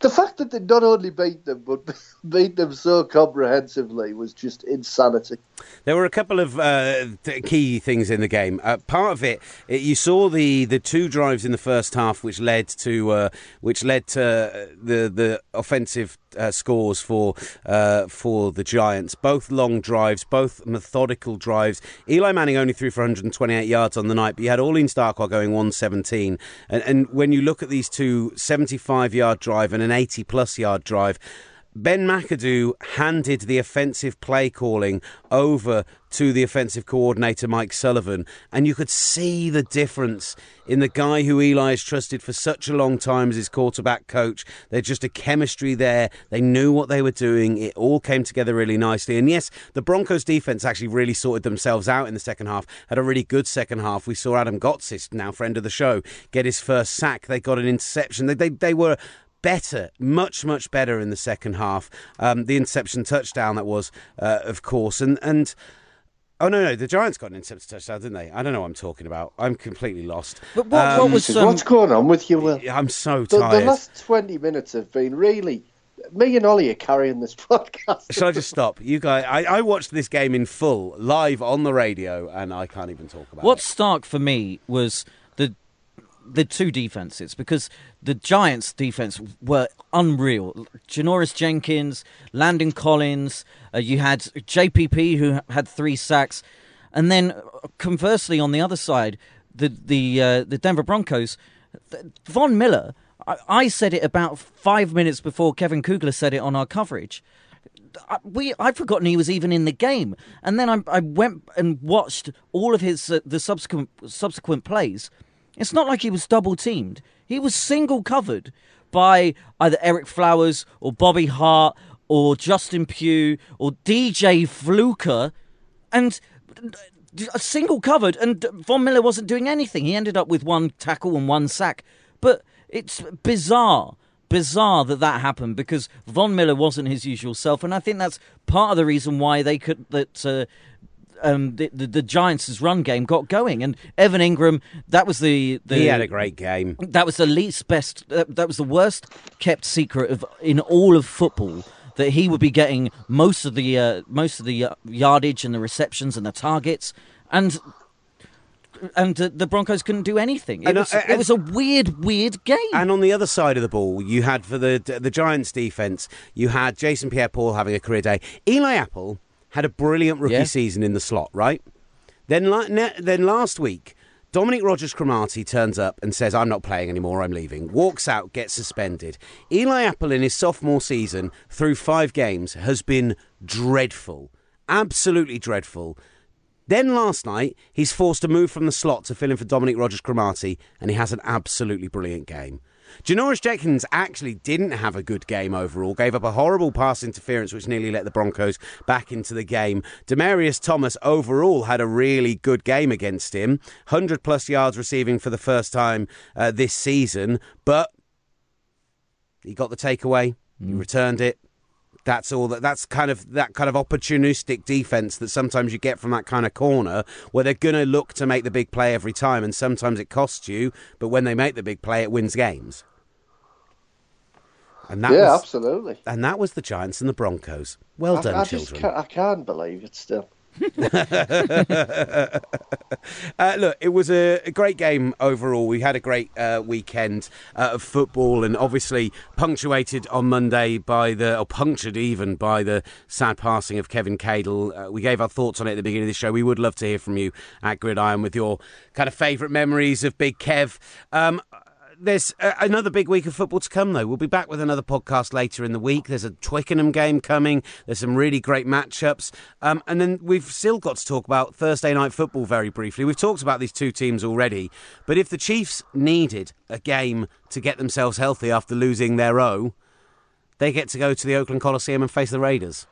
the fact that they not only beat them but beat them so comprehensively was just insanity. There were a couple of uh, th- key things in the game. Uh, part of it, it, you saw the, the two drives in the first half, which led to uh, which led to uh, the the offensive uh, scores for uh, for the Giants. Both long drives, both methodical drives. Eli Manning only threw for 128 yards on the night, but you had Orleans Darkwa going 117. And, and when you look at these two 75 yard drive and an 80 plus yard drive Ben McAdoo handed the offensive play calling over to the offensive coordinator Mike Sullivan, and you could see the difference in the guy who Eli has trusted for such a long time as his quarterback coach. There's just a chemistry there. They knew what they were doing. It all came together really nicely. And yes, the Broncos defense actually really sorted themselves out in the second half. Had a really good second half. We saw Adam Gotsis, now friend of the show, get his first sack. They got an interception. They they, they were better, much much better in the second half. Um, the interception touchdown that was, uh, of course, and and. Oh no, no! The Giants got an interception touchdown, didn't they? I don't know what I'm talking about. I'm completely lost. But what, Um, what was um, What's going on with you, Will? I'm so The, the last 20 minutes have been really. Me and Ollie are carrying this podcast. Should I just stop? You guys, I, I watched this game in full, live on the radio, and I can't even talk about What's it. stark for me was the two defenses because the Giants' defense were unreal. Janoris Jenkins, Landon Collins, uh, you had JPP who had three sacks, and then conversely on the other side, the the uh, the Denver Broncos, Von Miller. I, I said it about five minutes before Kevin Kugler said it on our coverage. I, we I'd forgotten he was even in the game, and then I, I went and watched all of his uh, the subsequent subsequent plays. It's not like he was double teamed. He was single covered by either Ereck Flowers or Bobby Hart or Justin Pugh or DJ Fluker, and a single covered, and Von Miller wasn't doing anything. He ended up with one tackle and one sack. But it's bizarre, bizarre that that happened because Von Miller wasn't his usual self, and I think that's part of the reason why they could that. Uh, um, the, the the Giants' run game got going, and Evan Engram. That was the, the He had a great game. that was the least best. Uh, that was the worst kept secret of in all of football. That he would be getting most of the uh, most of the uh, yardage and the receptions and the targets, and and uh, the Broncos couldn't do anything. It And, uh, was, and- it was a weird, weird game. And on the other side of the ball, you had for the the Giants' defense, you had Jason Pierre-Paul having a career day. Eli Apple had a brilliant rookie Yeah. season in the slot, right? Then, ne- then last week, Dominique Rodgers-Cromartie turns up and says, "I'm not playing anymore. I'm leaving." Walks out, gets suspended. Eli Apple in his sophomore season, through five games, has been dreadful, absolutely dreadful. Then last night, he's forced to move from the slot to fill in for Dominique Rodgers-Cromartie, and he has an absolutely brilliant game. Janoris Jenkins actually didn't have a good game overall, gave up a horrible pass interference which nearly let the Broncos back into the game. Demaryius Thomas overall had a really good game against him, 100 plus yards receiving for the first time uh, this season, but he got the takeaway, he returned it, that's all that that's kind of that kind of opportunistic defense that sometimes you get from that kind of corner where they're going to look to make the big play every time and sometimes it costs you but when they make the big play it wins games and that yeah, was absolutely. and that was the Giants and the Broncos well I, done I just children can't, I can't believe it still. Uh, look, it was a, a great game overall. We had a great uh, weekend uh, of football, and obviously punctuated on Monday by the, or punctured even by the sad passing of Kevin Cadle. Uh, we gave our thoughts on it at the beginning of the show. We would love to hear from you at Gridiron with your kind of favourite memories of Big Kev. Um, there's uh, another big week of football to come, though. We'll be back with another podcast later in the week. There's a Twickenham game coming. There's some really great matchups. Um, and then we've still got to talk about Thursday night football very briefly. We've talked about these two teams already. But if the Chiefs needed a game to get themselves healthy after losing their O, they get to go to the Oakland Coliseum and face the Raiders.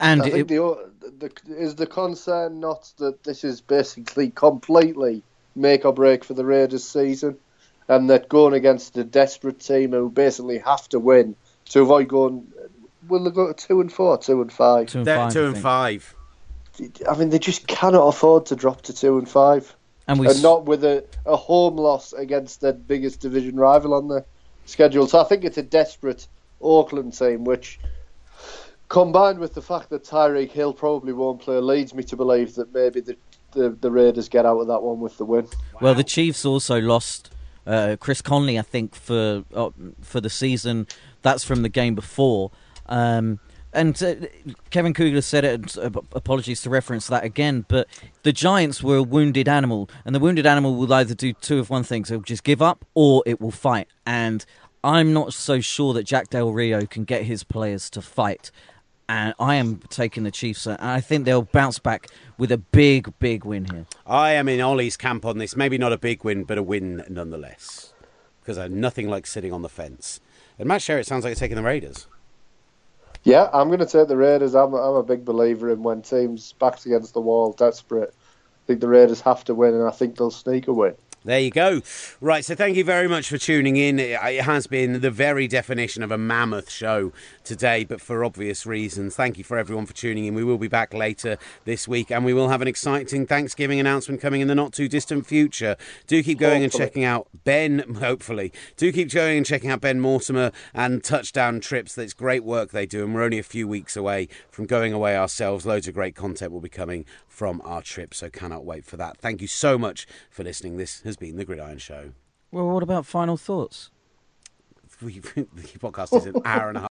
and I it, the, the is the concern not that this is basically completely make or break for the Raiders season, and that going against a desperate team who basically have to win to avoid going. Will they go to two and four, two and five? two and They're five, two I and think. five. I mean, they just cannot afford to drop to two and five, and we and not with a, a home loss against their biggest division rival on the schedule. So I think it's a desperate Oakland team, which combined with the fact that Tyreek Hill probably won't play, leads me to believe that maybe the, the, the Raiders get out of that one with the win. Well, the Chiefs also lost uh, Chris Conley, I think, for uh, for the season. That's from the game before. Um, and uh, Kevin Kugler said it. Uh, apologies to reference that again, but the Giants were a wounded animal, and the wounded animal will either do two of one things: it'll just give up, or it will fight. And I'm not so sure that Jack Del Rio can get his players to fight. And I am taking the Chiefs, and I think they'll bounce back with a big, big win here. I am in Ollie's camp on this. Maybe not a big win, but a win nonetheless. Because I'm nothing like sitting on the fence. And Matt Sherritt sounds like you're taking the Raiders. Yeah, I'm going to take the Raiders. I'm, I'm a big believer in when teams backs against the wall, desperate. I think the Raiders have to win, and I think they'll sneak a win. There you go. Right, so thank you very much for tuning in. It uh, it has been the very definition of a mammoth show today, but for obvious reasons. Thank you for everyone for tuning in. We will be back later this week, and we will have an exciting Thanksgiving announcement coming in the not too distant future. Do keep going and checking out Ben, hopefully. Do keep going and checking out Ben Mortimer and Touchdown Trips. That's great work they do, and we're only a few weeks away from going away ourselves. Loads of great content will be coming from our trip, so cannot wait for that. Thank you so much for listening. This has been The Gridiron Show. Well, what about final thoughts? The podcast is an hour and a half.